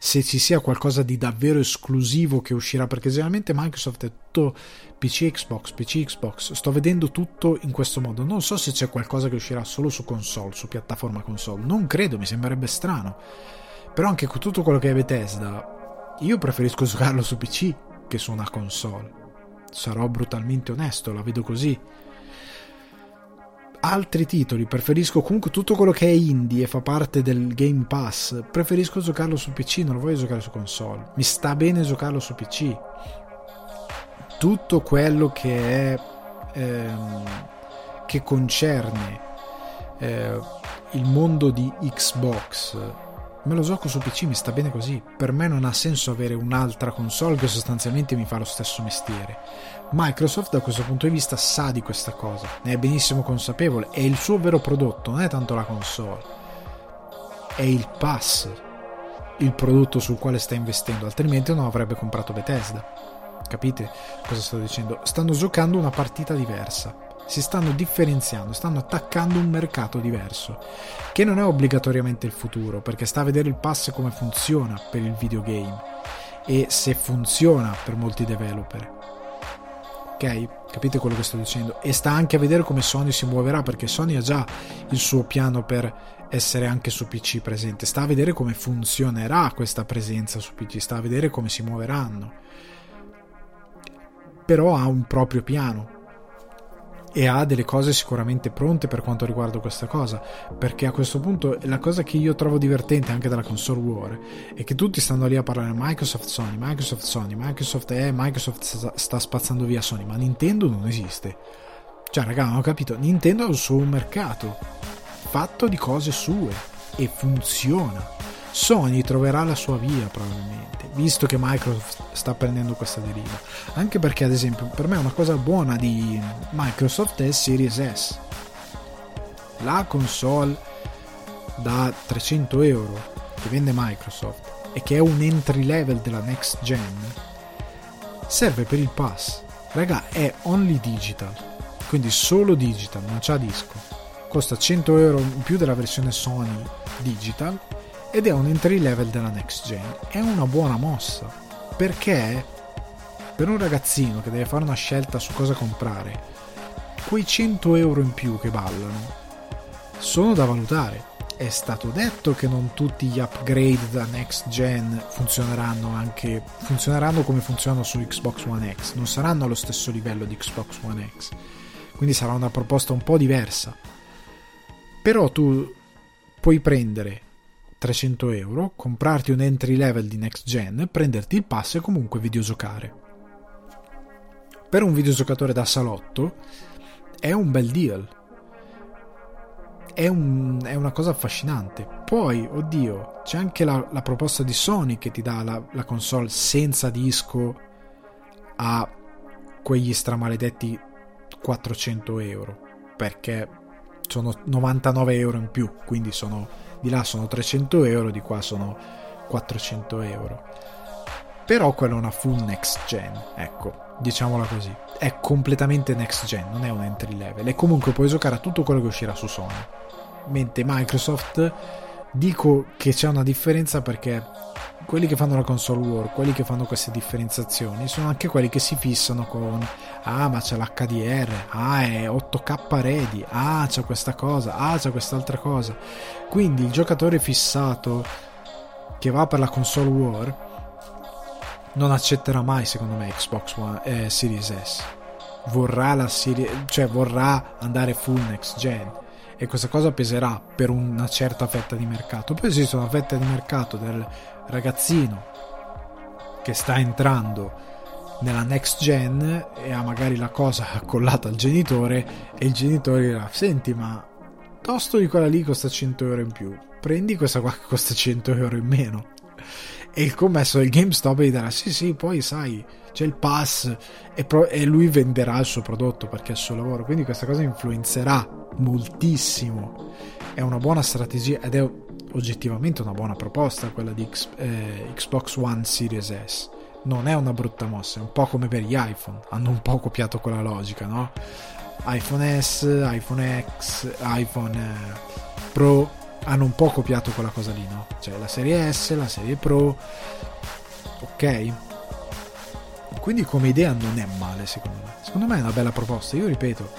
se ci sia qualcosa di davvero esclusivo che uscirà, perché generalmente Microsoft è tutto PC Xbox, PC Xbox. Sto vedendo tutto in questo modo. Non so se c'è qualcosa che uscirà solo su console, su piattaforma console. Non credo, mi sembrerebbe strano. Però anche con tutto quello che è Bethesda, io preferisco *laughs* giocarlo su PC che su una console sarò brutalmente onesto, la vedo così. Altri titoli, preferisco comunque tutto quello che è indie e fa parte del Game Pass, preferisco giocarlo su PC, non lo voglio giocare su console. Mi sta bene giocarlo su PC. Tutto quello che è ehm, che concerne eh, il mondo di Xbox me lo gioco su PC, mi sta bene così. Per me non ha senso avere un'altra console che sostanzialmente mi fa lo stesso mestiere. Microsoft da questo punto di vista sa di questa cosa, ne è benissimo consapevole, è il suo vero prodotto, non è tanto la console, è il pass, il prodotto sul quale sta investendo, altrimenti non avrebbe comprato Bethesda. Capite cosa sto dicendo? Stanno giocando una partita diversa si stanno differenziando, stanno attaccando un mercato diverso, che non è obbligatoriamente il futuro, perché sta a vedere il pass come funziona per il videogame e se funziona per molti developer. Ok? Capite quello che sto dicendo? E sta anche a vedere come Sony si muoverà, perché Sony ha già il suo piano per essere anche su PC presente, sta a vedere come funzionerà questa presenza su PC, sta a vedere come si muoveranno. Però ha un proprio piano e ha delle cose sicuramente pronte per quanto riguarda questa cosa perché a questo punto la cosa che io trovo divertente anche dalla console war è che tutti stanno lì a parlare Microsoft Sony Microsoft Sony Microsoft è Microsoft sta spazzando via Sony ma Nintendo non esiste cioè raga non ho capito Nintendo ha il suo mercato fatto di cose sue e funziona. Sony troverà la sua via probabilmente, visto che Microsoft sta prendendo questa deriva. Anche perché, ad esempio, per me una cosa buona di Microsoft è Series S. La console da 300 euro che vende Microsoft e che è un entry level della next gen serve per il pass. Raga, è only digital, quindi solo digital, non c'ha disco costa 100 euro in più della versione Sony Digital ed è un entry level della next gen. È una buona mossa perché per un ragazzino che deve fare una scelta su cosa comprare, quei 100 euro in più che ballano sono da valutare. È stato detto che non tutti gli upgrade da next gen funzioneranno anche funzioneranno come funzionano su Xbox One X, non saranno allo stesso livello di Xbox One X. Quindi sarà una proposta un po' diversa però tu puoi prendere 300 euro, comprarti un entry level di next gen, prenderti il pass e comunque videogiocare. Per un videogiocatore da salotto è un bel deal. È, un, è una cosa affascinante. Poi, oddio, c'è anche la, la proposta di Sony che ti dà la, la console senza disco a quegli stramaledetti 400 euro. Perché sono 99 euro in più, quindi sono, di là sono 300 euro, di qua sono 400 euro. Però quella è una full next gen, ecco, diciamola così. È completamente next gen, non è un entry level. E comunque puoi giocare a tutto quello che uscirà su Sony. Mentre Microsoft dico che c'è una differenza perché quelli che fanno la console war, quelli che fanno queste differenziazioni, sono anche quelli che si fissano con ah ma c'è l'HDR, ah è 8K ready, ah c'è questa cosa, ah c'è quest'altra cosa. Quindi il giocatore fissato che va per la console war non accetterà mai secondo me Xbox One eh, Series S. Vorrà la serie, cioè vorrà andare full next gen e questa cosa peserà per una certa fetta di mercato. Poi esiste una fetta di mercato del ragazzino che sta entrando nella next gen e ha magari la cosa accollata al genitore e il genitore dirà senti ma tosto di quella lì costa 100 euro in più prendi questa qua che costa 100 euro in meno. E il commesso del GameStop gli dirà sì sì poi sai c'è il pass e, pro- e lui venderà il suo prodotto perché è il suo lavoro. Quindi questa cosa influenzerà moltissimo. È una buona strategia ed è oggettivamente una buona proposta quella di X, eh, Xbox One Series S. Non è una brutta mossa, è un po' come per gli iPhone, hanno un po' copiato quella logica, no? iPhone S, iPhone X, iPhone eh, Pro hanno un po' copiato quella cosa lì, no? Cioè la serie S, la serie Pro, ok? Quindi come idea non è male secondo me. Secondo me è una bella proposta, io ripeto,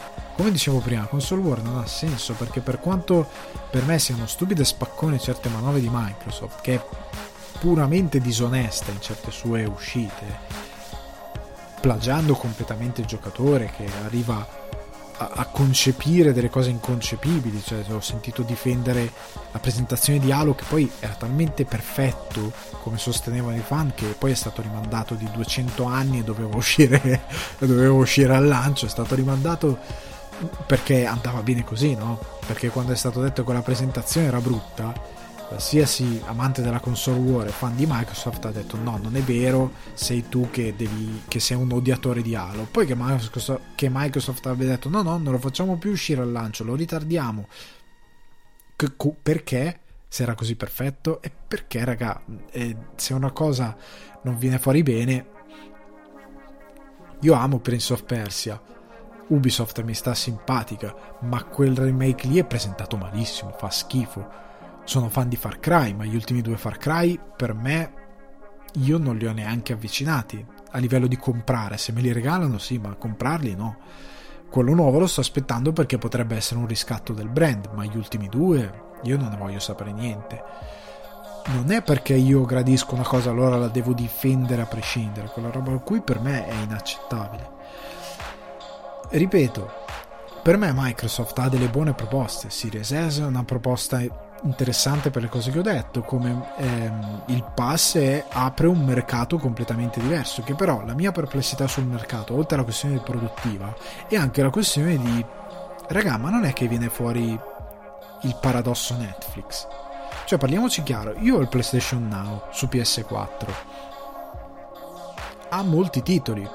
come dicevo prima, console war non ha senso perché per quanto per me siano stupide spaccone certe manovre di Microsoft, che è puramente disonesta in certe sue uscite, plagiando completamente il giocatore che arriva a, a, concepire delle cose inconcepibili, cioè ho sentito difendere la presentazione di Halo che poi era talmente perfetto come sostenevano i fan che poi è stato rimandato di 200 anni e doveva uscire, *laughs* doveva uscire al lancio, è stato rimandato perché andava bene così, no? Perché quando è stato detto che la presentazione era brutta, qualsiasi amante della console war e fan di Microsoft ha detto no, non è vero, sei tu che, devi, che sei un odiatore di Halo. Poi che Microsoft, che Microsoft abbia detto no, no, non lo facciamo più uscire al lancio, lo ritardiamo. perché? Se era così perfetto? E perché, raga, eh, se una cosa non viene fuori bene... Io amo Prince of Persia Ubisoft mi sta simpatica, ma quel remake lì è presentato malissimo, fa schifo. Sono fan di Far Cry, ma gli ultimi due Far Cry per me io non li ho neanche avvicinati a livello di comprare. Se me li regalano, sì, ma comprarli no. Quello nuovo lo sto aspettando perché potrebbe essere un riscatto del brand, ma gli ultimi due io non ne voglio sapere niente. Non è perché io gradisco una cosa allora la devo difendere a prescindere, quella roba qui per me è inaccettabile. Ripeto, per me Microsoft ha delle buone proposte, Series S è una proposta interessante per le cose che ho detto, come ehm, il pass è, apre un mercato completamente diverso, che però la mia perplessità sul mercato, oltre alla questione produttiva, è anche la questione di, raga, ma non è che viene fuori il paradosso Netflix. Cioè, parliamoci chiaro, io ho il PlayStation Now su PS4. Ha molti titoli.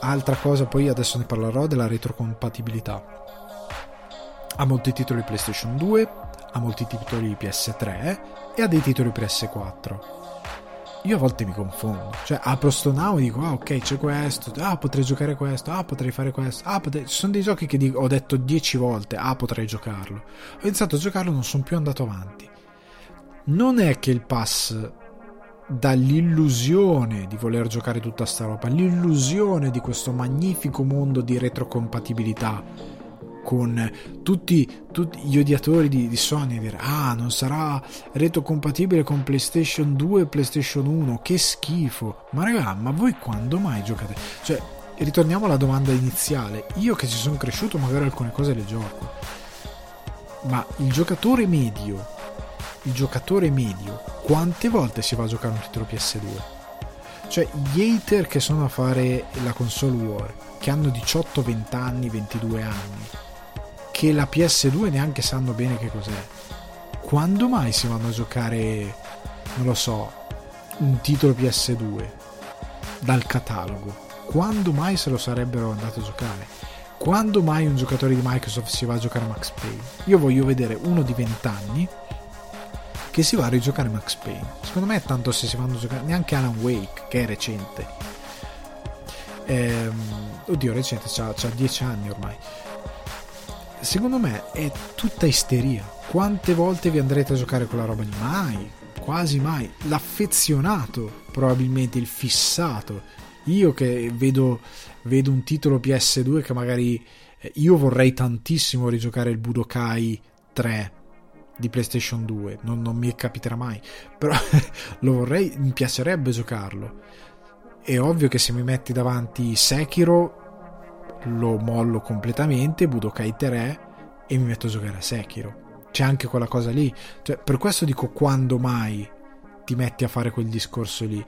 Altra cosa, poi adesso ne parlerò della retrocompatibilità ha molti titoli PlayStation 2, ha molti titoli PS3 e ha dei titoli PS4. Io a volte mi confondo, cioè apro sto now e dico ah ok c'è questo, ah potrei giocare questo, ah potrei fare questo, ah potrei... ci sono dei giochi che dico, ho detto 10 volte ah potrei giocarlo, ho iniziato a giocarlo non sono più andato avanti. Non è che il pass dà l'illusione di voler giocare tutta sta roba, l'illusione di questo magnifico mondo di retrocompatibilità con tutti, tutti gli odiatori di, di, Sony dire ah non sarà retrocompatibile con PlayStation 2 e PlayStation 1 che schifo. Ma raga ma voi quando mai giocate? Cioè ritorniamo alla domanda iniziale. Io che ci sono cresciuto magari alcune cose le gioco ma il giocatore medio il giocatore medio quante volte si va a giocare un titolo PS2 cioè gli hater che sono a fare la console war che hanno 18, 20 anni, 22 anni che la PS2 neanche sanno bene che cos'è. Quando mai si vanno a giocare, non lo so, un titolo PS2 dal catalogo? Quando mai se lo sarebbero andato a giocare? Quando mai un giocatore di Microsoft si va a giocare Max Payne? Io voglio vedere uno di 20 anni che si va a rigiocare Max Payne. Secondo me è tanto se si vanno a giocare neanche Alan Wake, che è recente. Ehm, oddio, recente, ha 10 anni ormai secondo me è tutta isteria. Quante volte vi andrete a giocare quella roba lì? Mai, quasi mai. L'affezionato, probabilmente il fissato. Io che vedo, vedo un titolo PS2 che magari eh, io vorrei tantissimo rigiocare il Budokai 3 di PlayStation 2, non, non mi capiterà mai, però *laughs* lo vorrei, mi piacerebbe giocarlo. È ovvio che se mi metti davanti Sekiro lo mollo completamente, Budokai 3 e mi metto a giocare a Sekiro. C'è anche quella cosa lì. Cioè, per questo dico quando mai ti metti a fare quel discorso lì.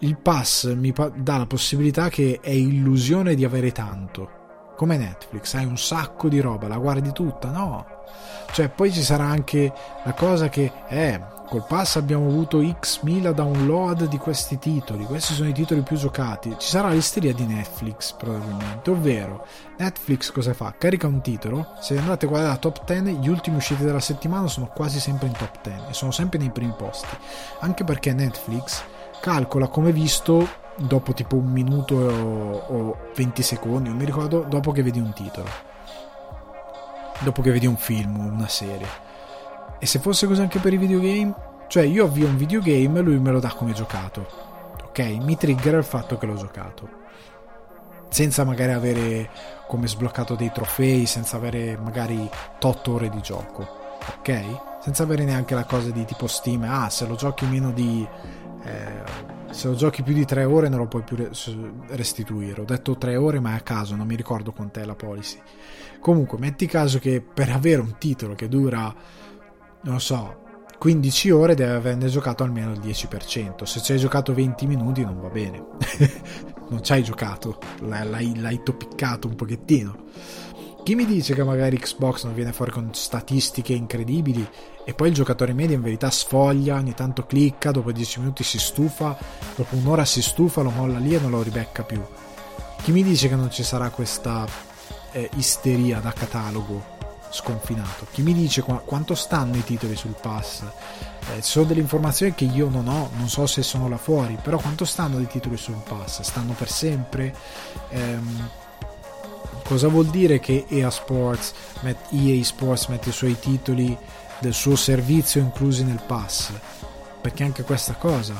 Il pass mi dà la possibilità che è illusione di avere tanto. Come Netflix, hai un sacco di roba, la guardi tutta? No. Cioè, poi ci sarà anche la cosa che è eh, Col pass abbiamo avuto x mila download di questi titoli, questi sono i titoli più giocati. Ci sarà l'isteria di Netflix probabilmente, ovvero Netflix cosa fa? Carica un titolo, se andate a guardare la top 10, gli ultimi usciti della settimana sono quasi sempre in top 10 e sono sempre nei primi posti, anche perché Netflix calcola come visto dopo tipo un minuto o, o 20 secondi, non mi ricordo, dopo che vedi un titolo, dopo che vedi un film, una serie e se fosse così anche per i videogame? Cioè io avvio un videogame e lui me lo dà come giocato. Ok? Mi trigger il fatto che l'ho giocato. Senza magari avere come sbloccato dei trofei, senza avere magari 8 ore di gioco. Ok? Senza avere neanche la cosa di tipo Steam. Ah, se lo giochi meno di... Eh, se lo giochi più di 3 ore non lo puoi più restituire. Ho detto 3 ore ma è a caso, non mi ricordo quant'è la policy. Comunque, metti caso che per avere un titolo che dura non so, 15 ore deve averne giocato almeno il 10%. Se ci hai giocato 20 minuti non va bene. *laughs* non ci hai giocato, l'hai, l'hai topiccato un pochettino. Chi mi dice che magari Xbox non viene fuori con statistiche incredibili e poi il giocatore medio in verità sfoglia, ogni tanto clicca, dopo 10 minuti si stufa, dopo un'ora si stufa, lo molla lì e non lo ribecca più. Chi mi dice che non ci sarà questa eh, isteria da catalogo sconfinato. Chi mi dice qu- quanto stanno i titoli sul pass? Eh, sono delle informazioni che io non ho, non so se sono là fuori, però quanto stanno i titoli sul pass? Stanno per sempre? Ehm, Cosa vuol dire che EA Sports, EA Sports mette i suoi titoli del suo servizio inclusi nel pass? Perché anche questa cosa,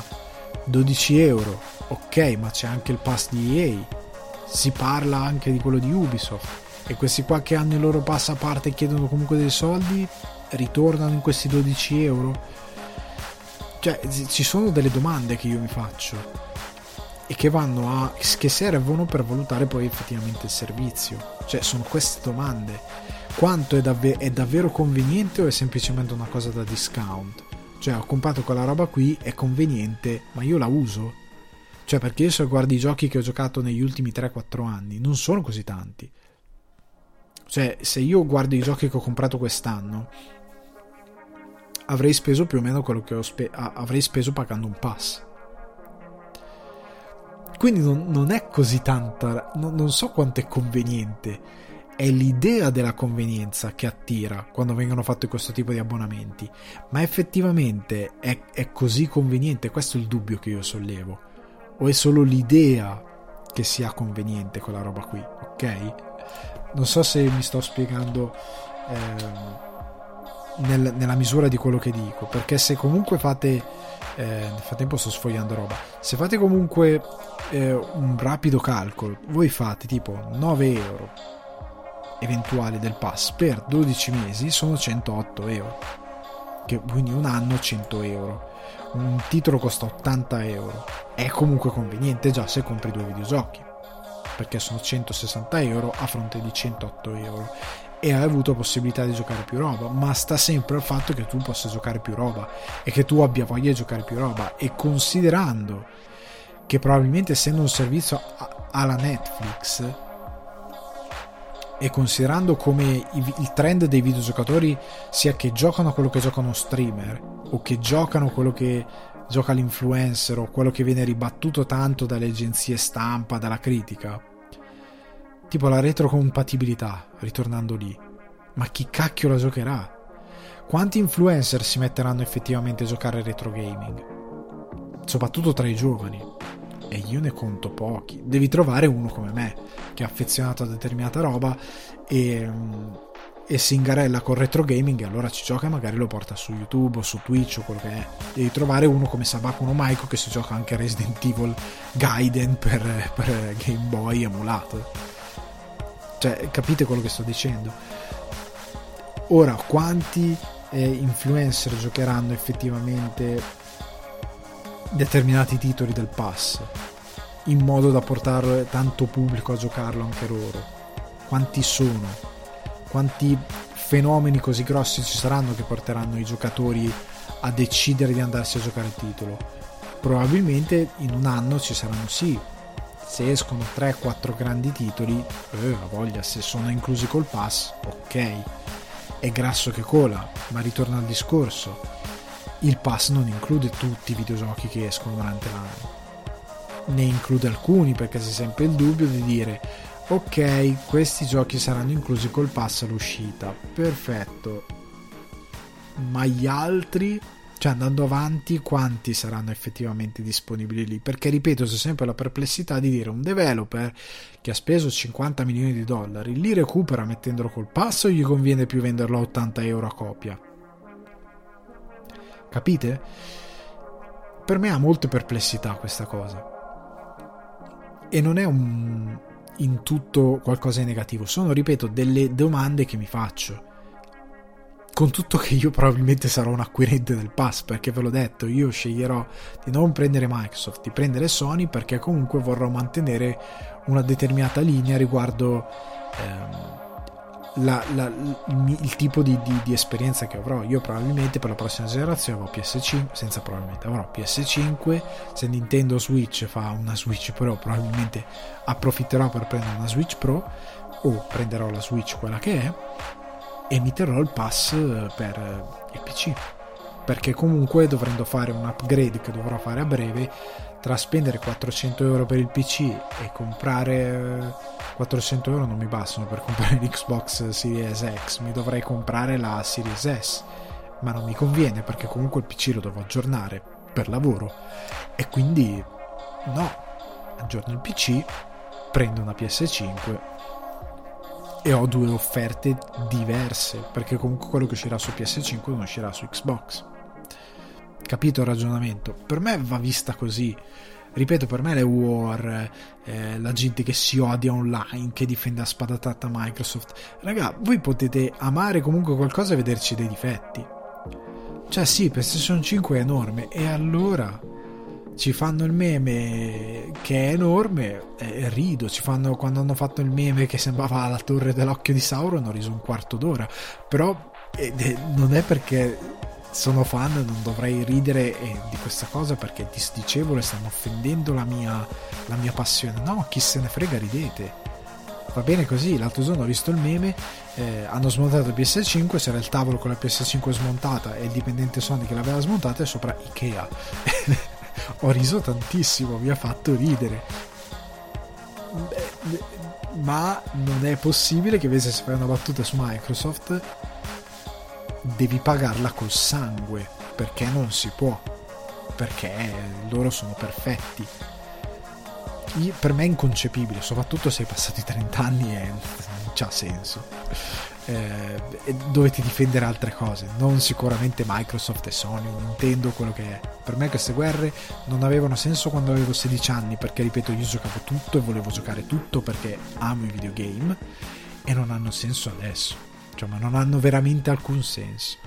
12 euro, ok, ma c'è anche il pass di EA, si parla anche di quello di Ubisoft e questi qua che hanno il loro pass a parte e chiedono comunque dei soldi, ritornano in questi 12 euro? Cioè, ci sono delle domande che io mi faccio e che vanno a che servono per valutare poi effettivamente il servizio. Cioè, sono queste domande. Quanto è, davve- è davvero conveniente o è semplicemente una cosa da discount? Cioè, ho comprato quella roba qui, è conveniente, ma io la uso? Cioè, perché io se guardi i giochi che ho giocato negli ultimi 3-4 anni, non sono così tanti. Cioè, se io guardo i giochi che ho comprato quest'anno, avrei speso più o meno quello che spe- avrei speso pagando un pass. Quindi non, non è così tanta, non, non so quanto è conveniente. È l'idea della convenienza che attira quando vengono fatti questo tipo di abbonamenti. Ma effettivamente è, è così conveniente? Questo è il dubbio che io sollevo. O è solo l'idea che sia conveniente quella roba qui, ok? Non so se mi sto spiegando. Eh, nel, nella misura di quello che dico perché se comunque fate eh, nel frattempo sto sfogliando roba se fate comunque eh, un rapido calcolo voi fate tipo 9 euro eventuali del pass per 12 mesi sono 108 euro che quindi un anno 100 euro. Un titolo costa 80 euro. È comunque conveniente già se compri due videogiochi perché sono 160 euro a fronte di 108 euro. E hai avuto possibilità di giocare più roba, ma sta sempre al fatto che tu possa giocare più roba e che tu abbia voglia di giocare più roba. E considerando che probabilmente essendo un servizio alla Netflix e considerando come il trend dei videogiocatori sia che giocano quello che giocano streamer o che giocano quello che gioca l'influencer o quello che viene ribattuto tanto dalle agenzie stampa, dalla critica Tipo la retrocompatibilità, ritornando lì. Ma chi cacchio la giocherà? Quanti influencer si metteranno effettivamente a giocare retro gaming? Soprattutto tra i giovani. E io ne conto pochi. Devi trovare uno come me, che è affezionato a determinata roba e, mm, e si ingarella con retro gaming e allora ci gioca e magari lo porta su YouTube o su Twitch o quello che è. Devi trovare uno come Sabakuno Maiko che si gioca anche Resident Evil Gaiden per, per Game Boy emulato cioè, capite quello che sto dicendo? Ora, quanti eh, influencer giocheranno effettivamente determinati titoli del pass in modo da portare tanto pubblico a giocarlo anche loro? Quanti sono? Quanti fenomeni così grossi ci saranno che porteranno i giocatori a decidere di andarsi a giocare il titolo? Probabilmente in un anno ci saranno sì se escono 3-4 grandi titoli, eh, la voglia, se sono inclusi col pass, ok, è grasso che cola, ma ritorna al discorso, il pass non include tutti i videogiochi che escono durante l'anno, ne include alcuni perché c'è sempre il dubbio di dire ok, questi giochi saranno inclusi col pass all'uscita, perfetto, ma gli altri cioè andando avanti quanti saranno effettivamente disponibili lì? Perché ripeto c'è sempre la perplessità di dire un developer che ha speso 50 milioni di dollari li recupera mettendolo col passo o gli conviene più venderlo a 80 euro a copia capite? per me ha molte perplessità questa cosa. E non è un in tutto qualcosa di negativo. Sono ripeto delle domande che mi faccio. Con tutto che io probabilmente sarò un acquirente del pass perché ve l'ho detto io sceglierò di non prendere Microsoft di prendere Sony perché comunque vorrò mantenere una determinata linea riguardo ehm, la, la, il, tipo di, di, di, esperienza che avrò. Io probabilmente per la prossima generazione avrò PS5 senza probabilmente avrò PS5 se Nintendo Switch fa una Switch Pro probabilmente approfitterò per prendere una Switch Pro o prenderò la Switch quella che è e mi terrò il pass per il PC perché comunque dovrendo fare un upgrade che dovrò fare a breve tra spendere 400 euro per il PC e comprare 400 eh, euro non mi bastano per comprare *laughs* l'Xbox Series X mi dovrei comprare la Series S ma non mi conviene perché comunque il PC lo devo aggiornare per lavoro. E quindi no aggiorno il PC prendo una PS5 e ho due offerte diverse perché comunque quello che uscirà su PS5 non uscirà su Xbox capito il ragionamento. Per me va vista così. Ripeto per me le war eh, la gente che si odia online che difende a spada tratta Microsoft. Raga voi potete amare comunque qualcosa e vederci dei difetti. Cioè sì PlayStation 5 è enorme. E allora ci fanno il meme che è enorme e rido, ci fanno quando hanno fatto il meme che sembrava la torre dell'occhio di Sauron ho riso un quarto d'ora, però eh, non è perché sono fan non dovrei ridere eh, di questa cosa perché è disdicevole, stanno offendendo la mia, la mia passione, no, chi se ne frega ridete. Va bene così, l'altro giorno ho visto il meme, eh, hanno smontato il PS5, c'era il tavolo con la PS5 smontata e il dipendente Sony che l'aveva smontata e sopra Ikea. *laughs* ho riso tantissimo, mi ha fatto ridere. Ma non è possibile che invece se fai una battuta su Microsoft devi pagarla col sangue, perché non si può, perché loro sono perfetti. per me è inconcepibile, soprattutto se hai passati 30 anni e non c'ha senso eh, dovete difendere altre cose, non sicuramente Microsoft e Sony, Nintendo, quello che è. Per me queste guerre non avevano senso quando avevo 16 anni, perché ripeto, io giocavo tutto e volevo giocare tutto perché amo i videogame e non hanno senso adesso, cioè, ma non hanno veramente alcun senso.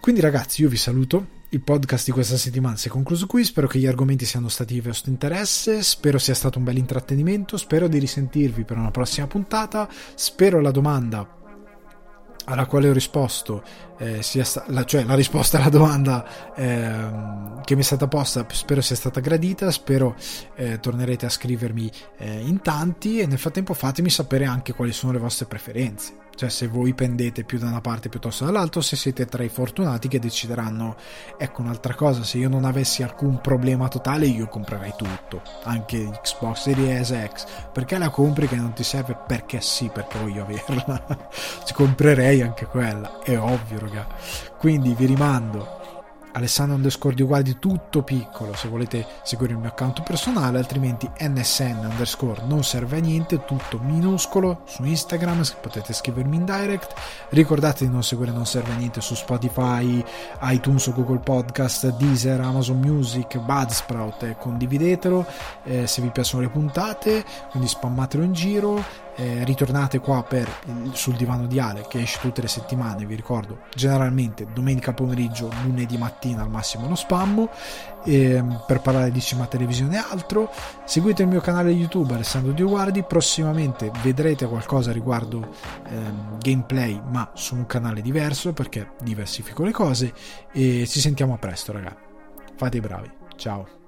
Quindi ragazzi, io vi saluto. Il podcast di questa settimana si è concluso qui. Spero che gli argomenti siano stati di vostro interesse. Spero sia stato un bel intrattenimento. Spero di risentirvi per una prossima puntata. Spero la domanda alla quale ho risposto, eh, sia sta- la, cioè la risposta alla domanda eh, che mi è stata posta, spero sia stata gradita, spero eh, tornerete a scrivermi eh, in tanti e nel frattempo fatemi sapere anche quali sono le vostre preferenze cioè se voi pendete più da una parte piuttosto dall'altra, se siete tra i fortunati che decideranno, ecco un'altra cosa, se io non avessi alcun problema totale io comprerei tutto, anche Xbox Series X, perché la compri che non ti serve? Perché sì, perché voglio averla, *laughs* ci comprerei anche quella, è ovvio raga, quindi vi rimando Alessandro underscore di uguali tutto piccolo se volete seguire il mio account personale altrimenti nsn underscore non serve a niente tutto minuscolo su Instagram potete scrivermi in direct. Ricordate di non seguire non serve a niente su Spotify iTunes o Google Podcast Deezer Amazon Music Budsprout e condividetelo eh, se vi piacciono le puntate quindi spammatelo in giro eh, ritornate qua per sul divano di Ale che esce tutte le settimane vi ricordo. Generalmente domenica pomeriggio lunedì mattina al massimo lo spammo eh, per parlare di cinema televisione e altro. Seguite il mio canale youtube Alessandro Dioguardi prossimamente vedrete qualcosa riguardo eh, gameplay ma su un canale diverso perché diversifico le cose. E ci sentiamo a presto raga. Fate i bravi. Ciao